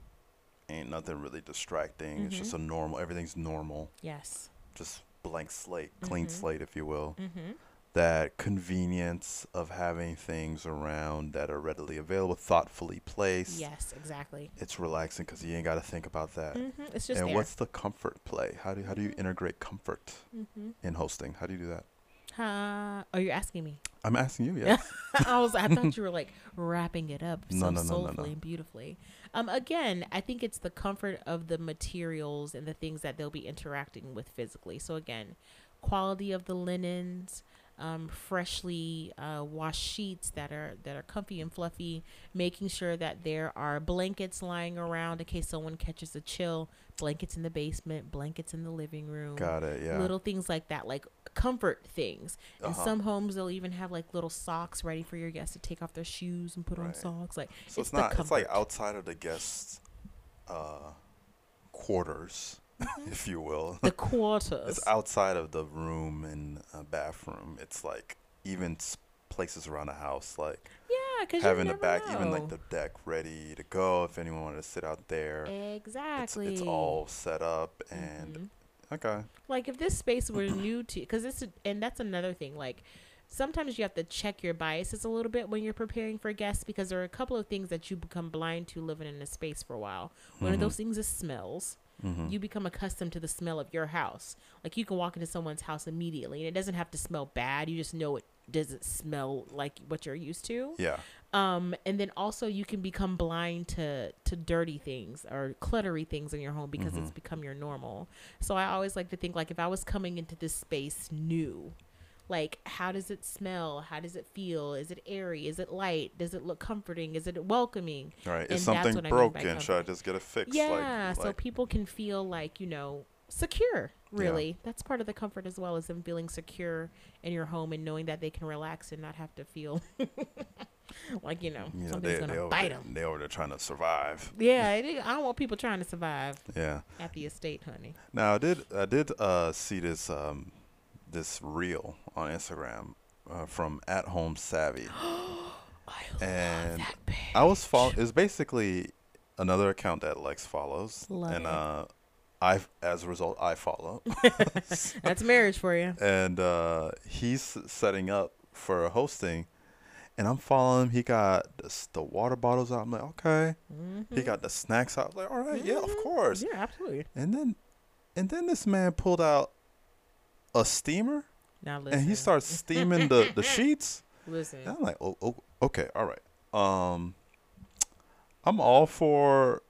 ain't nothing really distracting. It's just a normal. Everything's normal. yes. Just blank slate, clean Mhm. slate, if you will. Mm-hmm. That convenience of having things around that are readily available, thoughtfully placed. Yes, exactly. It's relaxing because you ain't got to think about that. hmm It's just and there. what's the comfort play? How do how do you integrate comfort mm-hmm. in hosting? How do you do that? uh, oh, you're asking me. I'm asking you. Yes. I was I thought you were like wrapping it up so No, no, no, soulfully and beautifully. Um again, I think it's the comfort of the materials and the things that they'll be interacting with physically. So again, quality of the linens, um, freshly uh, washed sheets that are that are comfy and fluffy, making sure that there are blankets lying around in case someone catches a chill, blankets in the basement, blankets in the living room Got it. Yeah. little things like that, like comfort things. In Uh-huh. some homes, they'll even have like little socks ready for your guests to take off their shoes and put on socks. Like So it's it's, not. It's like outside of the guests' uh, quarters, if you will. the quarters. it's outside of the room and uh, bathroom. It's like even places around the house, like yeah, because having the back, even like the deck ready to go if anyone wanted to sit out there. Exactly. it's all set up and Mhm. okay. like if this space were new to because it's and that's another thing like sometimes you have to check your biases a little bit when you're preparing for guests because there are a couple of things that you become blind to living in a space for a while one of Mhm. those things is smells Mhm. you become accustomed to the smell of your house. Like you can walk into someone's house immediately and it doesn't have to smell bad. You just know it doesn't smell like what you're used to. yeah. Um and then also you can become blind to to dirty things or cluttery things in your home because it's Mhm. become your normal. So I always like to think like if I was coming into this space new, like how does it smell? How does it feel? Is it airy? Is it light? Does it look comforting? Is it welcoming? right and Is something what I mean broken? Should I just get it fixed? Yeah, Like, so like, people can feel like, you know, secure, Yeah. really. That's part of the comfort as well as them feeling secure in your home and knowing that they can relax and not have to feel like, you know, you know, something's they, going they over bite them. they over there trying to survive. Yeah, is, I don't want people trying to survive Yeah. at the estate, honey. Now I did I did uh, see this um, this reel on Instagram uh, from At Home Savvy. I And. I was follow. It's basically another account that Lex follows, Love and uh, I as a result I follow, That's marriage for you. and uh, he's setting up for a hosting, and I'm following him. He got the, the water bottles out. I'm like, okay. He got the snacks out. I'm like, all right, yeah, of Mhm. course. Yeah, absolutely. And then, and then this man pulled out a steamer, Now listen. and he starts steaming the the sheets. Listen. And I'm like, oh, oh, okay, all right. Um, I'm all for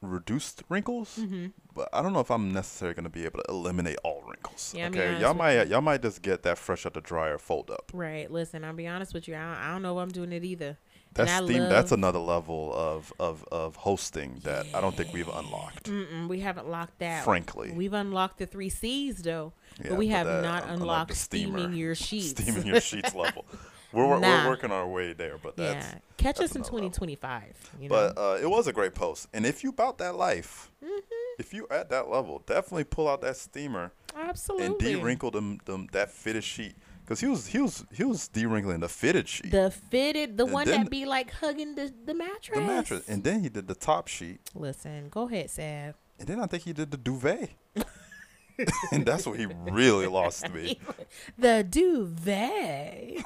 reduced wrinkles, Mm-hmm. but I don't know if I'm necessarily going to be able to eliminate all wrinkles. Yeah, okay, y'all might you. y'all might just get that fresh out the dryer fold up. Right. Listen, I'll be honest with you. I don't, I don't know if I'm doing it either. That's I steam, that's another level of of of hosting that I don't think we've unlocked. Mm-mm, we haven't locked that. Frankly, We've unlocked the three C's though, Yeah, but we but have not unlocked unlocked the steamer. steaming your sheets. steaming your sheets level. We're we're, Nah. we're working our way there, but that's yeah, catch that's us in 2025. You know? But uh, it was a great post, and if you about that life, Mm-hmm. if you at that level, definitely pull out that steamer Absolutely. and de-wrinkle them, them that fitted sheet, because he was he was he was de-wrinkling the fitted sheet, The fitted, the And one that be like hugging the, the mattress. the mattress, and then he did the top sheet, Listen, go ahead, Sav. and then I think he did the duvet, and that's where he really lost me. The duvet.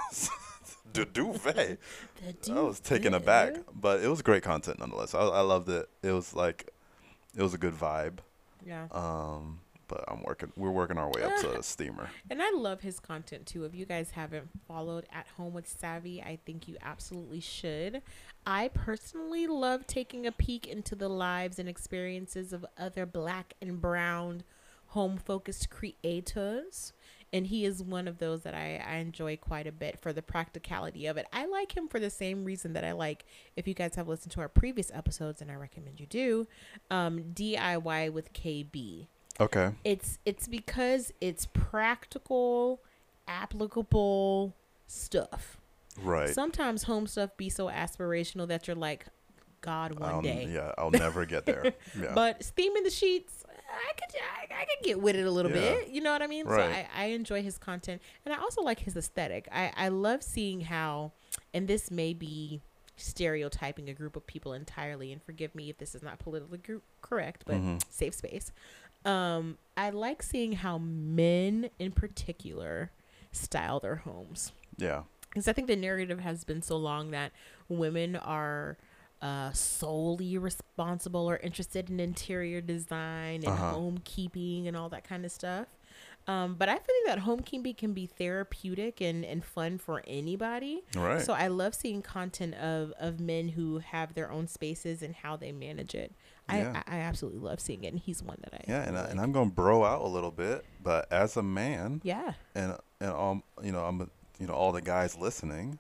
The duvet. The duvet. I was taken aback, but it was great content nonetheless. I, I loved it. It was like, it was a good vibe. Yeah. Um, but I'm working. We're working our way up to a steamer. And I love his content too. If you guys haven't followed At Home with Savvy, I think you absolutely should. I personally love taking a peek into the lives and experiences of other black and brown home focused creators. And he is one of those that I, I enjoy quite a bit for the practicality of it. I like him for the same reason that I like, if you guys have listened to our previous episodes, and I recommend you do, um, DIY with KB Okay. it's it's because it's practical applicable stuff Right. sometimes home stuff be so aspirational that you're like god one I'll, day Yeah, I'll never get there. Yeah. but steaming the sheets i could I, I could get with it a little Yeah. bit you know what i mean Right. so I, I enjoy his content and i also like his aesthetic i i love seeing how and this may be stereotyping a group of people entirely and forgive me if this is not politically correct but Mhm. safe space um i like seeing how men in particular style their homes yeah. because I think the narrative has been so long that women are uh, solely responsible or interested in interior design and Uh-huh. homekeeping and all that kind of stuff. Um, but I think that homekeeping can be therapeutic and, and fun for anybody. Right. So I love seeing content of, of men who have their own spaces and how they manage it. Yeah. I, I, absolutely love seeing it, and he's one that I yeah, and I, and I'm gonna bro out a little bit, but as a man, yeah and and um, you know, I'm, you know, all the guys listening,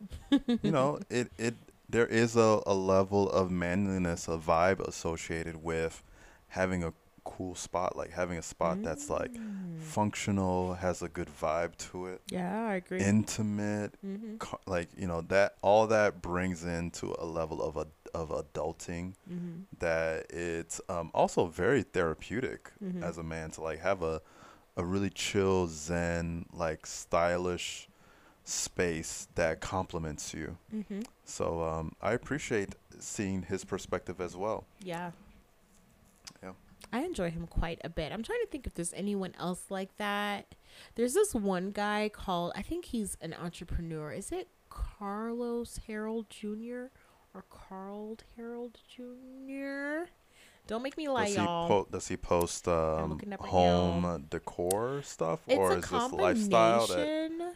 you know, it it there is a, a level of manliness, a vibe associated with having a cool spot, like having a spot that's like Mm. functional, has a good vibe to it, yeah I agree. intimate, mm-hmm. co- like you know that all that brings into a level of a of adulting Mm-hmm. that it's um, also very therapeutic Mhm. as a man to like have a a really chill zen like stylish space that complements you Mm-hmm. so um, i appreciate seeing his perspective as well Yeah. Yeah. I enjoy him quite a bit. I'm trying to think if there's anyone else like that. There's this one guy called, I think he's an entrepreneur. Is it Carlos Harold Jr. or Carl Harold Jr.? Don't make me lie, does he, y'all. po- does he post um, right home decor stuff it's or is this lifestyle that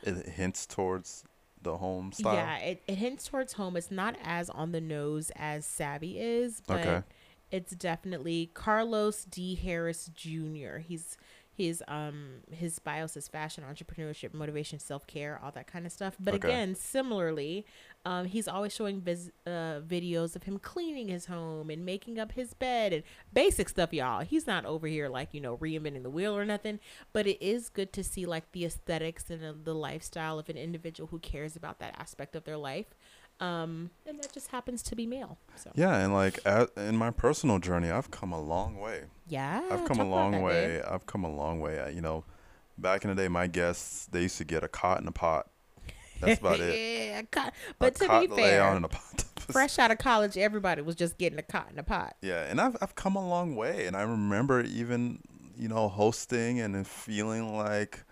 it hints towards the home style Yeah, it, it hints towards home. It's not as on the nose as Savvy is, but Okay. it's definitely Carlos D. Harris Jr. He's his um his bio says fashion, entrepreneurship, motivation, self care, all that kind of stuff. But Okay. again, similarly, um, he's always showing vis- uh, videos of him cleaning his home and making up his bed and basic stuff, y'all. He's not over here like you know reinventing the wheel or nothing. But it is good to see like the aesthetics and uh, the lifestyle of an individual who cares about that aspect of their life. Um, and that just happens to be male. So yeah and like at, in my personal journey i've come a long way yeah, I've come a long way. I've come a long way. I, you know, back in the day, my guests they used to get a cot and a pot. That's about it. yeah, but to be fair, fresh out of college, everybody was just getting a cot in a pot. Yeah, and I've I've come a long way, and I remember even you know hosting and feeling like.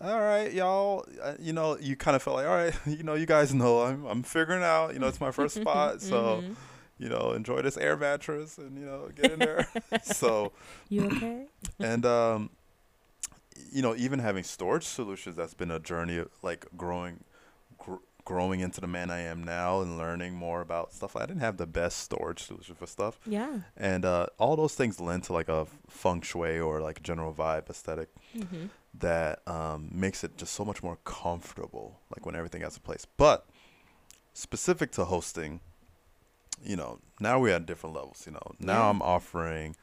All right, y'all. Uh, you know, you kind of felt like, all right, you know, you guys know I'm I'm figuring out. You know, it's my first spot, so Mhm. you know, enjoy this air mattress and you know, get in there. so, you okay? and um you know even having storage solutions that's been a journey of like growing gr- growing into the man I am now and learning more about stuff. I didn't have the best storage solution for stuff, Yeah. and uh, all those things lend to like a feng shui or like general vibe aesthetic Mm-hmm. that um, makes it just so much more comfortable, like when everything has a place. But specific to hosting, you know, now we're at different levels. You know, now Yeah. I'm offering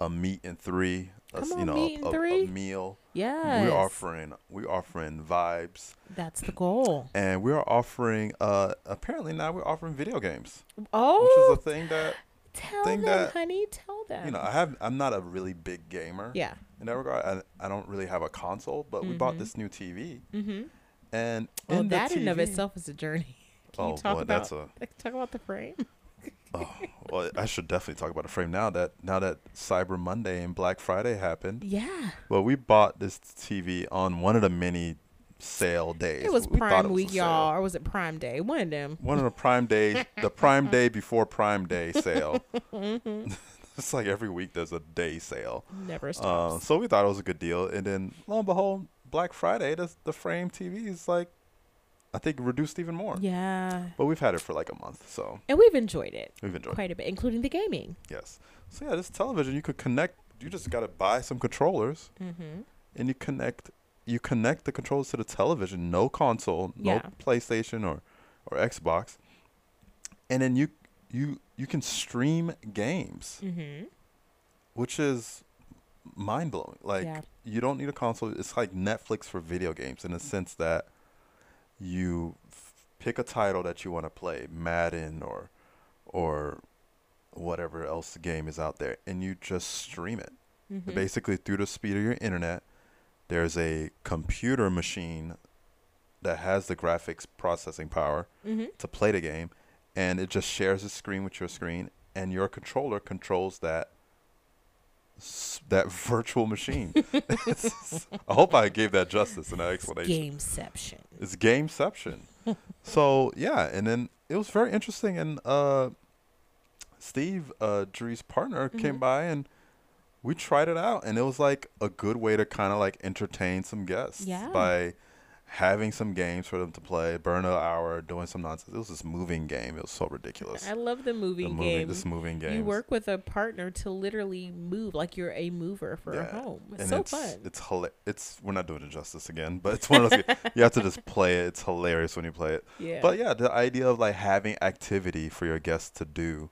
a meet in three, a, Come you know, meet in a, a meal. Yeah. We're offering we're offering vibes, That's the goal. and we're offering. Uh, apparently now we're offering video games, Oh, which is a thing that tell thing them, that, honey. Tell them. you know. I have. I'm not a really big gamer. yeah. In that regard, I, I don't really have a console, but we bought Mhm. this new TV, Mm-hmm. and Well, in that in of itself is a journey. Can oh you talk boy, about that's a talk about the frame? Oh, well. I should definitely talk about the frame now that now that Cyber Monday and Black Friday happened. Yeah. Well, we bought this TV on one of the many sale days. It was We Prime it was Week, y'all, or was it Prime Day? One of them. One of the Prime Days, the Prime Day before Prime Day sale. Mm-hmm. it's like every week there's a day sale. Never Uh, stops. so we thought it was a good deal, and then lo and behold, Black Friday, the the frame TV is like, I think reduced even more. yeah. But we've had it for like a month, so And we've enjoyed it we've enjoyed. it. quite a bit, including the gaming. Yes. So yeah, this television you could connect. You just got to buy some controllers, Mm-hmm. and you connect. You connect the controllers to the television. No console, no Yeah. PlayStation or or Xbox, and then you you you can stream games, Mm-hmm. which is mind blowing. Like yeah. you don't need a console. It's like Netflix for video games in the sense that you f- pick a title that you want to play, Madden or or whatever else the game is out there, and you just stream it. Mm-hmm. Basically, through the speed of your internet, there's a computer machine that has the graphics processing power Mm-hmm. to play the game, and it just shares the screen with your screen, and your controller controls that s- that virtual machine. I hope I gave that justice in that explanation. Gameception. It's gameception. so yeah, and then it was very interesting, and uh, Steve, uh, partner, came Mhm. by and. We tried it out, and it was like a good way to kind of like entertain some guests Yeah. by having some games for them to play, burn an hour, doing some nonsense. It was this moving game. It was so ridiculous. I love the moving, the moving game. this moving game. You work with a partner to literally move, like you're a mover for Yeah. a home. It's and so it's fun. it's hila- It's we're not doing it justice again, but it's one of those. you have to just play it. It's hilarious when you play it. yeah. But yeah, the idea of like having activity for your guests to do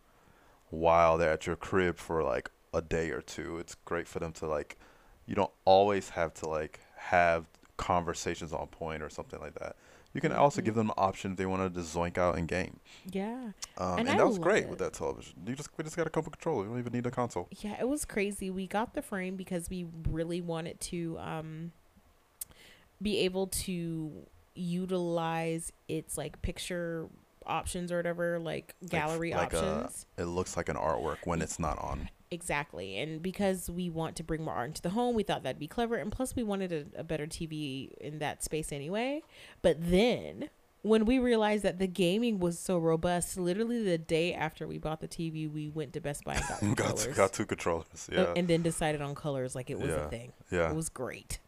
while they're at your crib for like a day or two. It's great for them to like. You don't always have to like have conversations on point or something like that. You can also Mhm. give them the option if they want to zoink out in game. yeah. Um, And and, that was great with that television. You just we just got a couple controllers. You don't even need a console. Yeah, it was crazy. We got the frame because we really wanted to um be able to utilize its like picture options or whatever, like gallery like a- options. It looks like an artwork when it's not on. Exactly. And because we want to bring more art into the home, we thought that'd be clever. And plus, we wanted a, a better TV in that space anyway. But then when we realized that the gaming was so robust, literally the day after we bought the TV, we went to Best Buy and got got, two, got two controllers. Uh, Yeah, And then decided on colors like it was Yeah. a thing. yeah, It was great.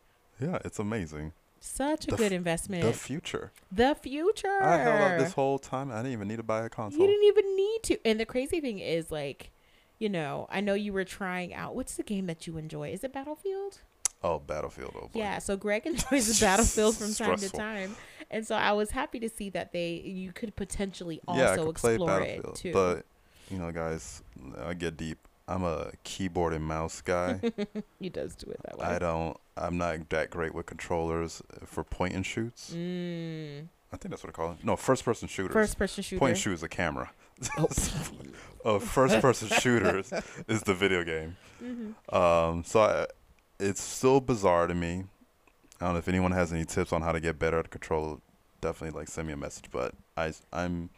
yeah. It's amazing. Such a The good f- investment. The future. The future. I held up this whole time. I didn't even need to buy a console. You didn't even need to. And the crazy thing is, like, you know, I know you were trying out. What's the game that you enjoy? Is it Battlefield? Oh, Battlefield. Oh. Yeah. So Greg enjoys the Battlefield from time to time, and so I was happy to see that they you could potentially yeah, also could play explore Battlefield, it too. but you know, guys, I get deep. I'm a keyboard and mouse guy. he does do it that way. I don't. I'm not that great with controllers for point and shoots. Mm. I think that's what I call it. No, first person shooters. First person shooter. point and shoot is a camera. Oh. Oh, first person shooters is the video game. Mhm. Um, so I, it's still bizarre to me. I don't know if anyone has any tips on how to get better at control. Definitely like send me a message. But I I'm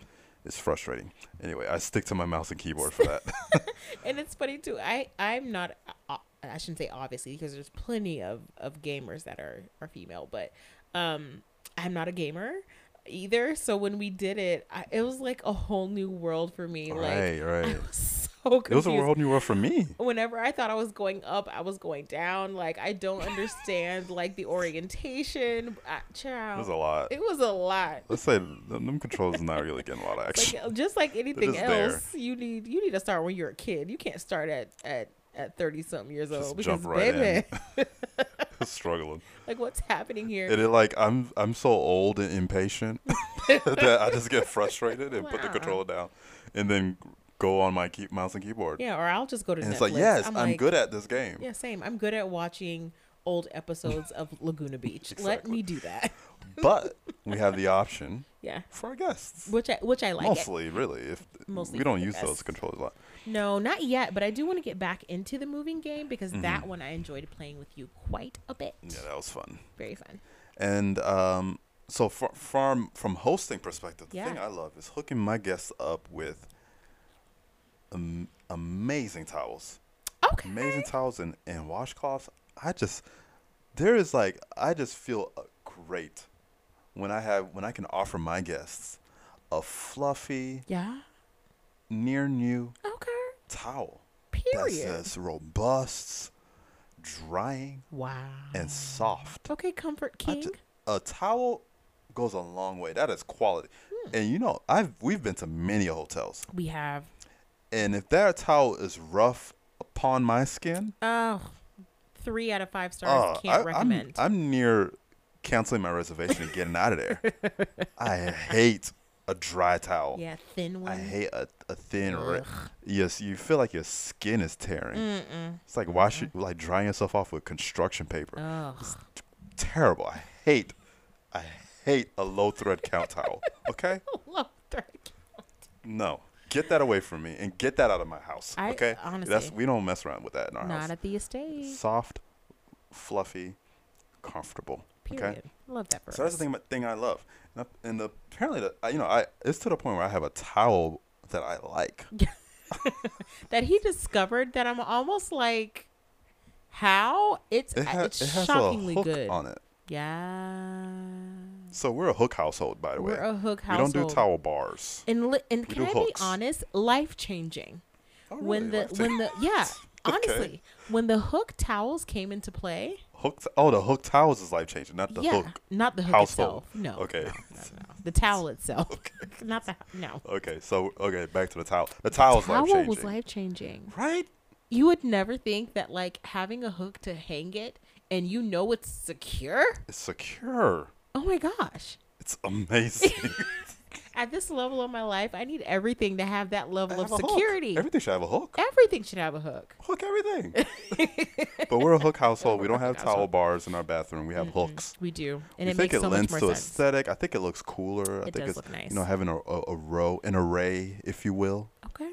it's frustrating. Anyway, I stick to my mouse and keyboard for that. and it's funny too. I I'm not. Uh, I shouldn't say obviously because there's plenty of of gamers that are are female, but um, I'm not a gamer either. So when we did it, I, it was like a whole new world for me. Like right, I right. was It was a whole new world for me. Whenever I thought I was going up, I was going down. Like I don't understand like the orientation. I, It was a lot. it was a lot. Let's say them them controls not really getting a lot of action. Like just like anything just there. else, you need you need to start when you're a kid. You can't start at at at thirty something years Just old because jump right baby, Struggling. like what's happening here? And it like I'm I'm so old and impatient that I just get frustrated and put the controller down, and then go on my key, mouse and keyboard. yeah, or I'll just go to and Netflix. it's like yes, I'm, like, good at this game. Yeah, same. I'm good at watching old episodes of Laguna Beach. Let me do that. But we have the option Yeah, for our guests. which I which I like. Mostly, really. If Mostly we don't use those controllers a lot. No, not yet. But I do want to get back into the moving game because Mm-hmm. that one I enjoyed playing with you quite a bit. Yeah, that was fun. Very fun. And um, so fr- from from hosting perspective, the thing I love is hooking my guests up with am- amazing towels, Okay. amazing towels and, and washcloths. I just there is like I just feel uh, great when I have when I can offer my guests a fluffy, Yeah. near new Okay. towel Period. that's as robust, drying, wow. and soft. Okay, Comfort King. ju- a towel goes a long way. That is quality. And you know, I've we've been to many hotels, we have. and if that towel is rough upon my skin, Oh, three out of five stars. uh, Can't I, recommend. I'm near canceling my reservation and getting out of there. I hate a dry towel. yeah, thin one. I hate a, a thin. Re- yes, you feel like your skin is tearing. Mm-mm. It's like wash it, like drying yourself off with construction paper. Ugh. Terrible. I hate. I hate a low thread count towel. Okay. Love thread. count. No, get that away from me and get that out of my house. I- okay, that's honestly, we don't mess around with that in our Not house. Not at the estate. Soft, fluffy, comfortable. Period. Okay, Love that so that's the thing, thing I love, and, I- and apparently, the, you know, I it's to the point where I have a towel that I like. that he discovered that I'm almost like, how it's It, ha- it's it shockingly good. on it. Yeah, So we're a hook household, by the way. we're a hook household. we don't do towel bars. And li- and We can I hooks. be honest? Life changing. Oh, When the when the yeah, Okay. honestly, when the hook towels came into play, hook. Oh, the hook towels is life changing, not the yeah, hook. not the hook household. itself. No. Okay. no, no, no. The towel itself. okay. not the no. Okay, so okay, back to the towel. The towel's life Towel changing, was life changing. right? You would never think that like having a hook to hang it and you know it's secure. It's secure. Oh my gosh. It's amazing. At this level of my life, I need everything to have that level Have of security. Everything should have a hook. Everything should have a hook. Hook everything. but we're a hook household. We don't have towel household. bars in our bathroom. We have hooks. We do, and we it think makes it so much lends more to sense. aesthetic. I think it looks cooler. I It think does it's look nice. you know having a, a, a row, an array, if you will. Okay.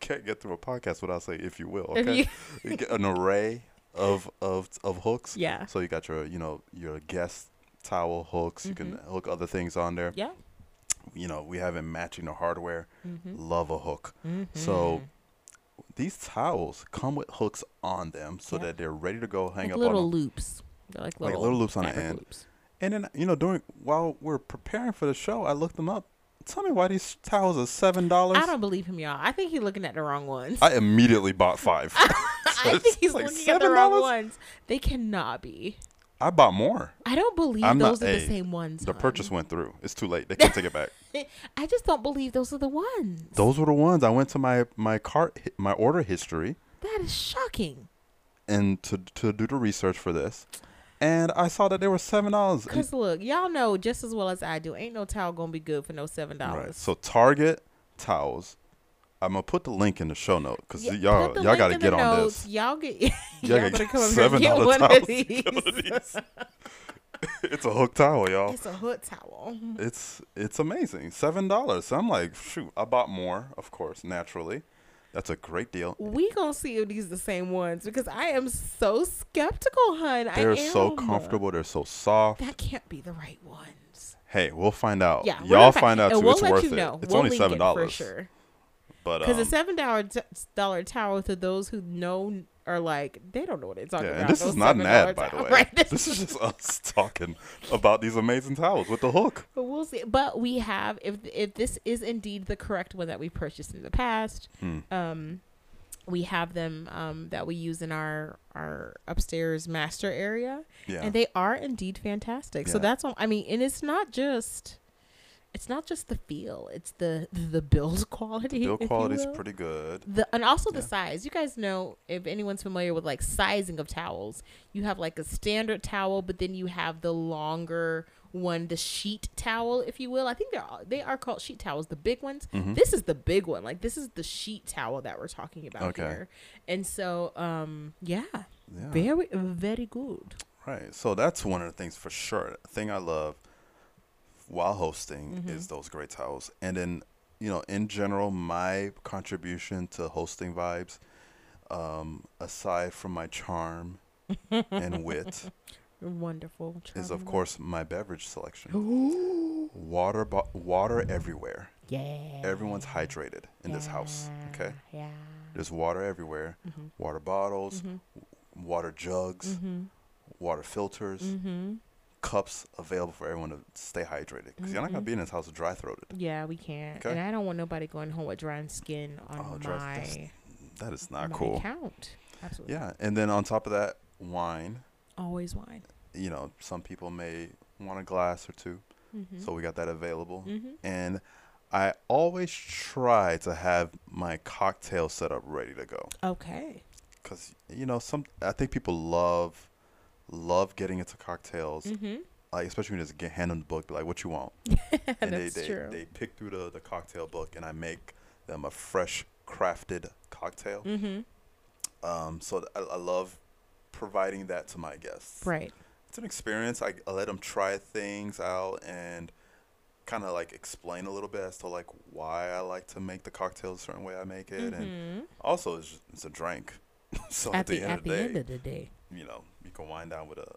Can't get through a podcast without saying if you will. Okay, you- an array of of of hooks. Yeah. So you got your you know your guest towel hooks. You can Mm-hmm. hook other things on there. Yeah. You know we have it matching the hardware. Mm-hmm. Love a hook. So these towels come with hooks on them so Yeah. that they're ready to go hang like up little on loops. They're like Like little, little loops on the end. Loops. And then you know during while we're preparing for the show, I looked them up. Tell me why these towels are seven dollars. I don't believe him, y'all. I think he's looking at the wrong ones. I immediately bought five. I think he's like looking at the wrong ones. They cannot be. I bought more. I don't believe I'm not- those are the hey, same ones. The hon. purchase went through. It's too late. They can't take it back. I just don't believe those are the ones. Those were the ones. I went to my my cart my order history That is shocking. and to to do the research for this, and I saw that they were seven dollars. Cause look, y'all know just as well as I do, ain't no towel gonna be good for no seven dollars. Right. So Target towels. I'm gonna put the link in the show note because Yeah, y'all y'all got to get on notes. this. Y'all get Y'all y'all gotta come and get $7 one of these. One of these. it's a hook towel, y'all. It's a hood towel. It's it's amazing. Seven dollars. So I'm like, shoot, I bought more, of course, naturally. That's a great deal. We gonna see if these the same ones because I am so skeptical, hun. They're so comfortable. They're so soft. That can't be the right ones. Hey, we'll find out. Yeah, Y'all find out too. we'll it's worth you it. It's we'll only seven dollars for sure. But Because um, a seven dollar t- dollar towel to those who know are like they don't know what they're talking yeah, about. and this is not an ad, by the way. Right. This is just us talking about these amazing towels with the hook. But we'll see. But we have if if this is indeed the correct one that we purchased in the past, Hmm. um, we have them um that we use in our our upstairs master area, Yeah. and they are indeed fantastic. So that's all. I mean, and it's not just. It's not just the feel; it's the the build quality. Build quality is pretty good. The and also the size. You guys know if anyone's familiar with like sizing of towels, you have like a standard towel, but then you have the longer one, the sheet towel, if you will. I think they're all, they are called sheet towels, the big ones. Mhm. This is the big one. Like this is the sheet towel that we're talking about Okay. here. And so, um, yeah, Yeah. very very good. Right. So that's one of the things for sure. The thing I love while hosting Mhm. is those great towels. And then, you know, in general, my contribution to hosting vibes, um, aside from my charm and wit, Wonderful. is of course my beverage selection. Ooh, Water, bo- water everywhere. yeah. Everyone's hydrated in this house. Okay. Yeah. There's water everywhere. Mm-hmm. Water bottles, water jugs, Mm-hmm. water filters. Mm-hmm. cups available for everyone to stay hydrated because you're not gonna be in this house dry throated. Yeah, we can't. Okay. And I don't want nobody going home with dry skin on Oh, dry- my, That is not cool. account. Absolutely. Yeah, and then on top of that, wine. Always wine. You know, some people may want a glass or 2 Mm-hmm. so we got that available. mm-hmm. And I always try to have my cocktail set up ready to go Okay. because you know some. I think people love love getting into cocktails, Mm-hmm. like especially when you just get hand them the book, be like, "What you want?" and they That's they, true. they pick through the, the cocktail book and I make them a fresh crafted cocktail. mm-hmm. Um, so th- I, I love providing that to my guests. Right. It's an experience. I, I let them try things out and kind of like explain a little bit as to like why I like to make the cocktail a certain way I make it, and Mm-hmm. also it's just, it's a drink. so At at, the, the end at of the day, end of the day. You know, you can wind down with a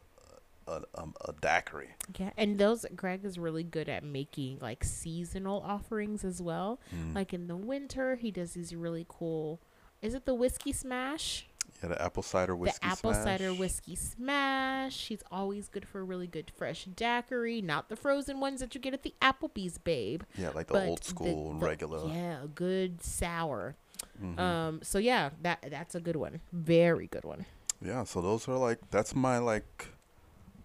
a, a, a daiquiri. Yeah, and those Greg is really good at making like seasonal offerings as well. Mm. Like in the winter, he does these really cool. Is it the whiskey smash? yeah, the apple cider whiskey. the apple cider whiskey smash. He's always good for a really good fresh daiquiri, not the frozen ones that you get at the Applebee's, babe. Yeah, like the old school the- regular. Yeah, a good sour. Mhm. Um, so yeah, that that's a good one. Very good one. Yeah, so those are like that's my like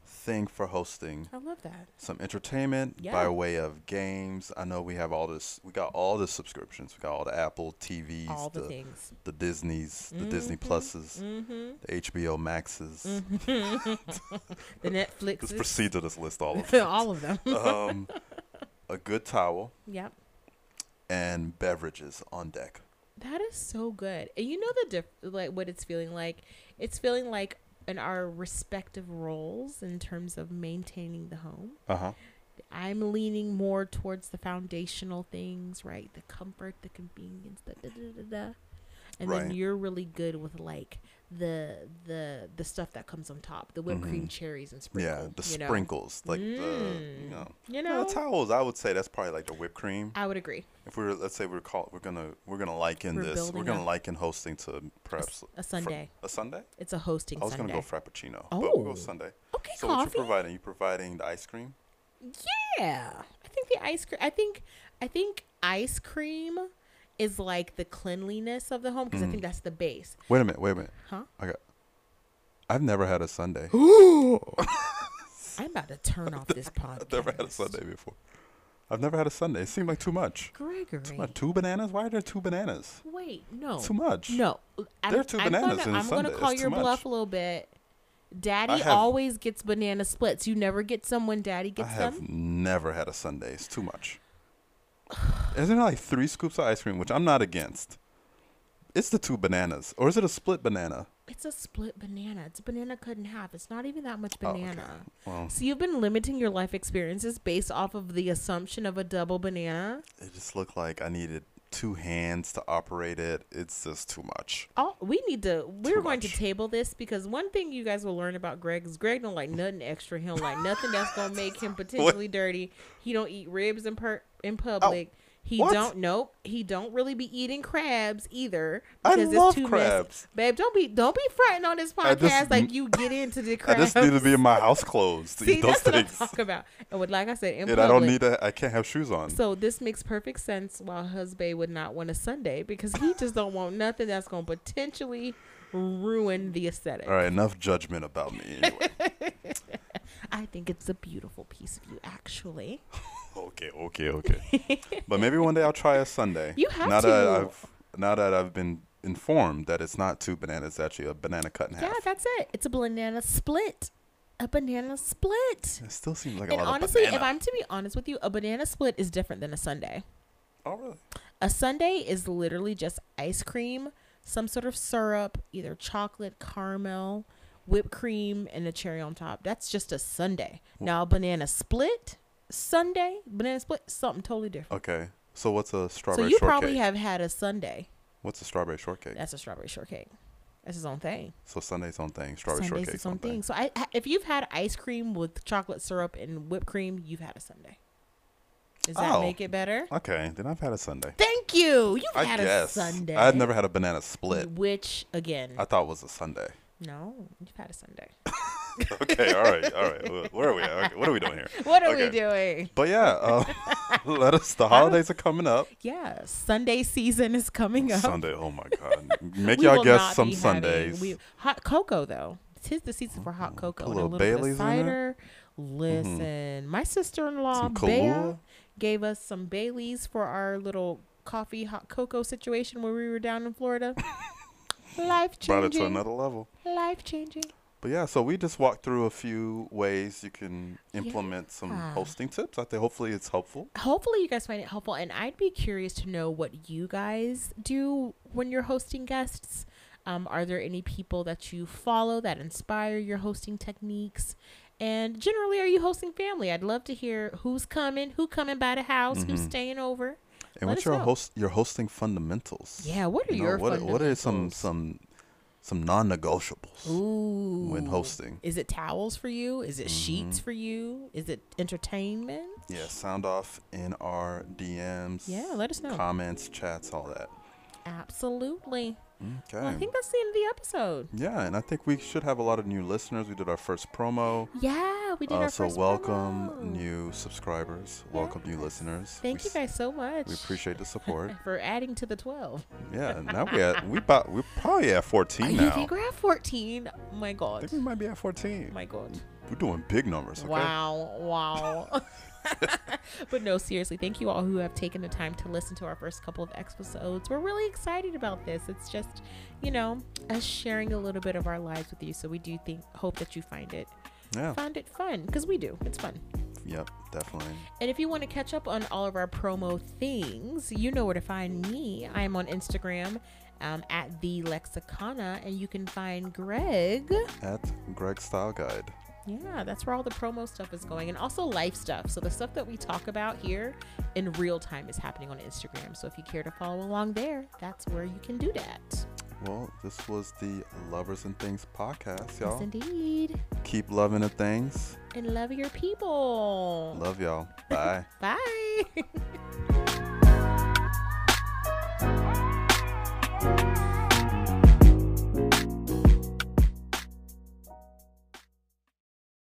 thing for hosting. I love that. Some entertainment Yeah. by way of games. I know we have all this we got all the subscriptions. We got all the Apple TVs, All the, the things. the Disney's, the Disney Mhm. Pluses, Mm-hmm. the HBO Maxes. the Netflix. Just proceed to this list all of them. all of them. um, a good towel yep. and beverages on deck. That is so good. And you know the diff- like what it's feeling like? It's feeling like in our respective roles in terms of maintaining the home. Uh huh. I'm leaning more towards the foundational things, right? The comfort, the convenience, the da da da da. And then you're really good with like the the the stuff that comes on top, the whipped cream Mhm. cherries and sprinkles. Yeah, the you know? sprinkles, like the you Mm. know. You No, know, the towels. I would say that's probably like the whipped cream. I would agree. If we're let's say we're call we're gonna we're gonna liken We're this we're gonna liken hosting to perhaps A sundae. a sundae. It's a hosting I was sundae. gonna go frappuccino, but we'll go Oh. sundae. okay, So what coffee. you providing? You providing the ice cream? Yeah, I think the ice cream. I think I think ice cream is like the cleanliness of the home because I Mm. think that's the base. Wait a minute. Wait a minute. Huh? I got. I've never had a sundae. I'm about to turn off this podcast. I've never had a sundae before. I've never had a sundae. It seemed like too much. Gregory. Too much. Two bananas? Why are there two bananas? Wait, no, Too much. no. I'm, There are two I'm bananas gonna, I'm gonna call It's your bluff a little bit. Daddy have- always gets banana splits. You never get some when Daddy gets them? I have them. never had a sundae. It's too much. Isn't there like three scoops of ice cream, which I'm not against? It's the two bananas, or is it a split banana? It's a split banana. It's a banana cut in half. It's not even that much Oh, okay. banana. Well, So you've been limiting your life experiences based off of the assumption of a double banana. it just looked like I needed two hands to operate it. It's just too much. Oh, we need to. We're Too going to table this because one thing you guys will learn about Greg is Greg don't like nothing extra. He don't like nothing that's gonna make him potentially dirty. He don't eat ribs and per in oh, public. He What? don't nope. He don't really be eating crabs either I love it's too messy. crabs. Babe, don't be don't be fronting on this I just- podcast like you get into the crabs. I just need to be in my house clothes to See, eat those that's what I'm things. talking about. And with like I said, in And I don't need to. I can't have shoes on. So this makes perfect sense. While husband would not want a sundae because he just don't want nothing that's going to potentially ruin the aesthetic. All right, enough judgment about me. Anyway. I think it's a beautiful piece of you, actually. okay, okay, okay. but maybe one day I'll try a sundae. You have now to. That I've, now that I've been informed that it's not two bananas, it's actually a banana cut in half. Yeah, that's it. It's a banana split. A banana split. It still seems like a And lot honestly, of if. I'm to be honest with you, a banana split is different than a sundae. oh really? A sundae is literally just ice cream, some sort of syrup, either chocolate, caramel, whipped cream, and a cherry on top. That's just a sundae. Now, a banana split, sundae, banana split, something totally different. Okay. So what's a strawberry? so you shortcake? probably have had a sundae. What's a strawberry shortcake? That's a strawberry shortcake. That's his own thing. So sundae's own thing. Strawberry sundae's shortcake's own thing. thing. So I, I- if you've had ice cream with chocolate syrup and whipped cream, you've had a sundae. Does that Oh. make it better? Okay, then I've had a sundae. Thank you. You've I had guess. a sundae. I had never had a banana split. Which again? I thought was a sundae. no, you've had a sundae. okay, all right, all right. Wh- Where are we at? Okay, what are we doing here? What are we Okay. doing? But yeah, uh, let us. The holidays are coming up. Yeah, sundae season is coming up. sundae. Oh my God. Make We y'all will guess not some be having- sundaes. we- hot cocoa though. Tis the season for hot cocoa. Put a and a little bit Baileys of in there? cider. Listen, my sister-in-law Some Bea Kahlua. Gave us some Baileys for our little coffee hot cocoa situation when we were down in Florida. Life changing. Brought it to changing. another level. Life changing. But yeah, so we just walked through a few ways you can implement some Yeah. hosting tips. I think hopefully it's helpful. hopefully you guys find it helpful and i'd be curious to know what you guys do when you're hosting guests um, are there any people that you follow that inspire your hosting techniques and generally are you hosting family i'd love to hear who's coming who coming by the house who's Mhm. staying over And Let what's your know. host your hosting fundamentals? yeah what are You know, your what, what are some some some non-negotiables Ooh. when hosting? is it towels for you is it sheets Mhm. for you is it entertainment Yeah, sound off in our DMs. Yeah, let us know. Comments, chats, all that. absolutely Okay. well, i think that's the end of the episode yeah, and I think we should have a lot of new listeners. We did our first promo. yeah we did Uh, our so first welcome promo. new subscribers. Welcome new listeners. Thank we, you guys so much. We appreciate the support. for adding to the 12. yeah, now we at we about we're probably at 14 I now. think we're at 14. Oh my I God. think we might be at 14. Oh my God. We're doing big numbers. Okay? Wow. Wow. but no, seriously, thank you all who have taken the time to listen to our first couple of episodes. We're really excited about this. It's just, you know, us sharing a little bit of our lives with you. So we do think, hope that you find it, Yeah. find it fun because we do. It's fun. Yep. Definitely. And if you want to catch up on all of our promo things, you know where to find me. I am on Instagram um, at the Lexicana, and you can find Greg. At Greg Style Guide. Yeah, that's where all the promo stuff is going, and also life stuff. So the stuff that we talk about here in real time is happening on Instagram. So if you care to follow along there, that's where you can do that. Well, this was the Lovers and Things podcast, y'all. Yes, indeed. Keep loving the things. And love your people. Love y'all. Bye. Bye.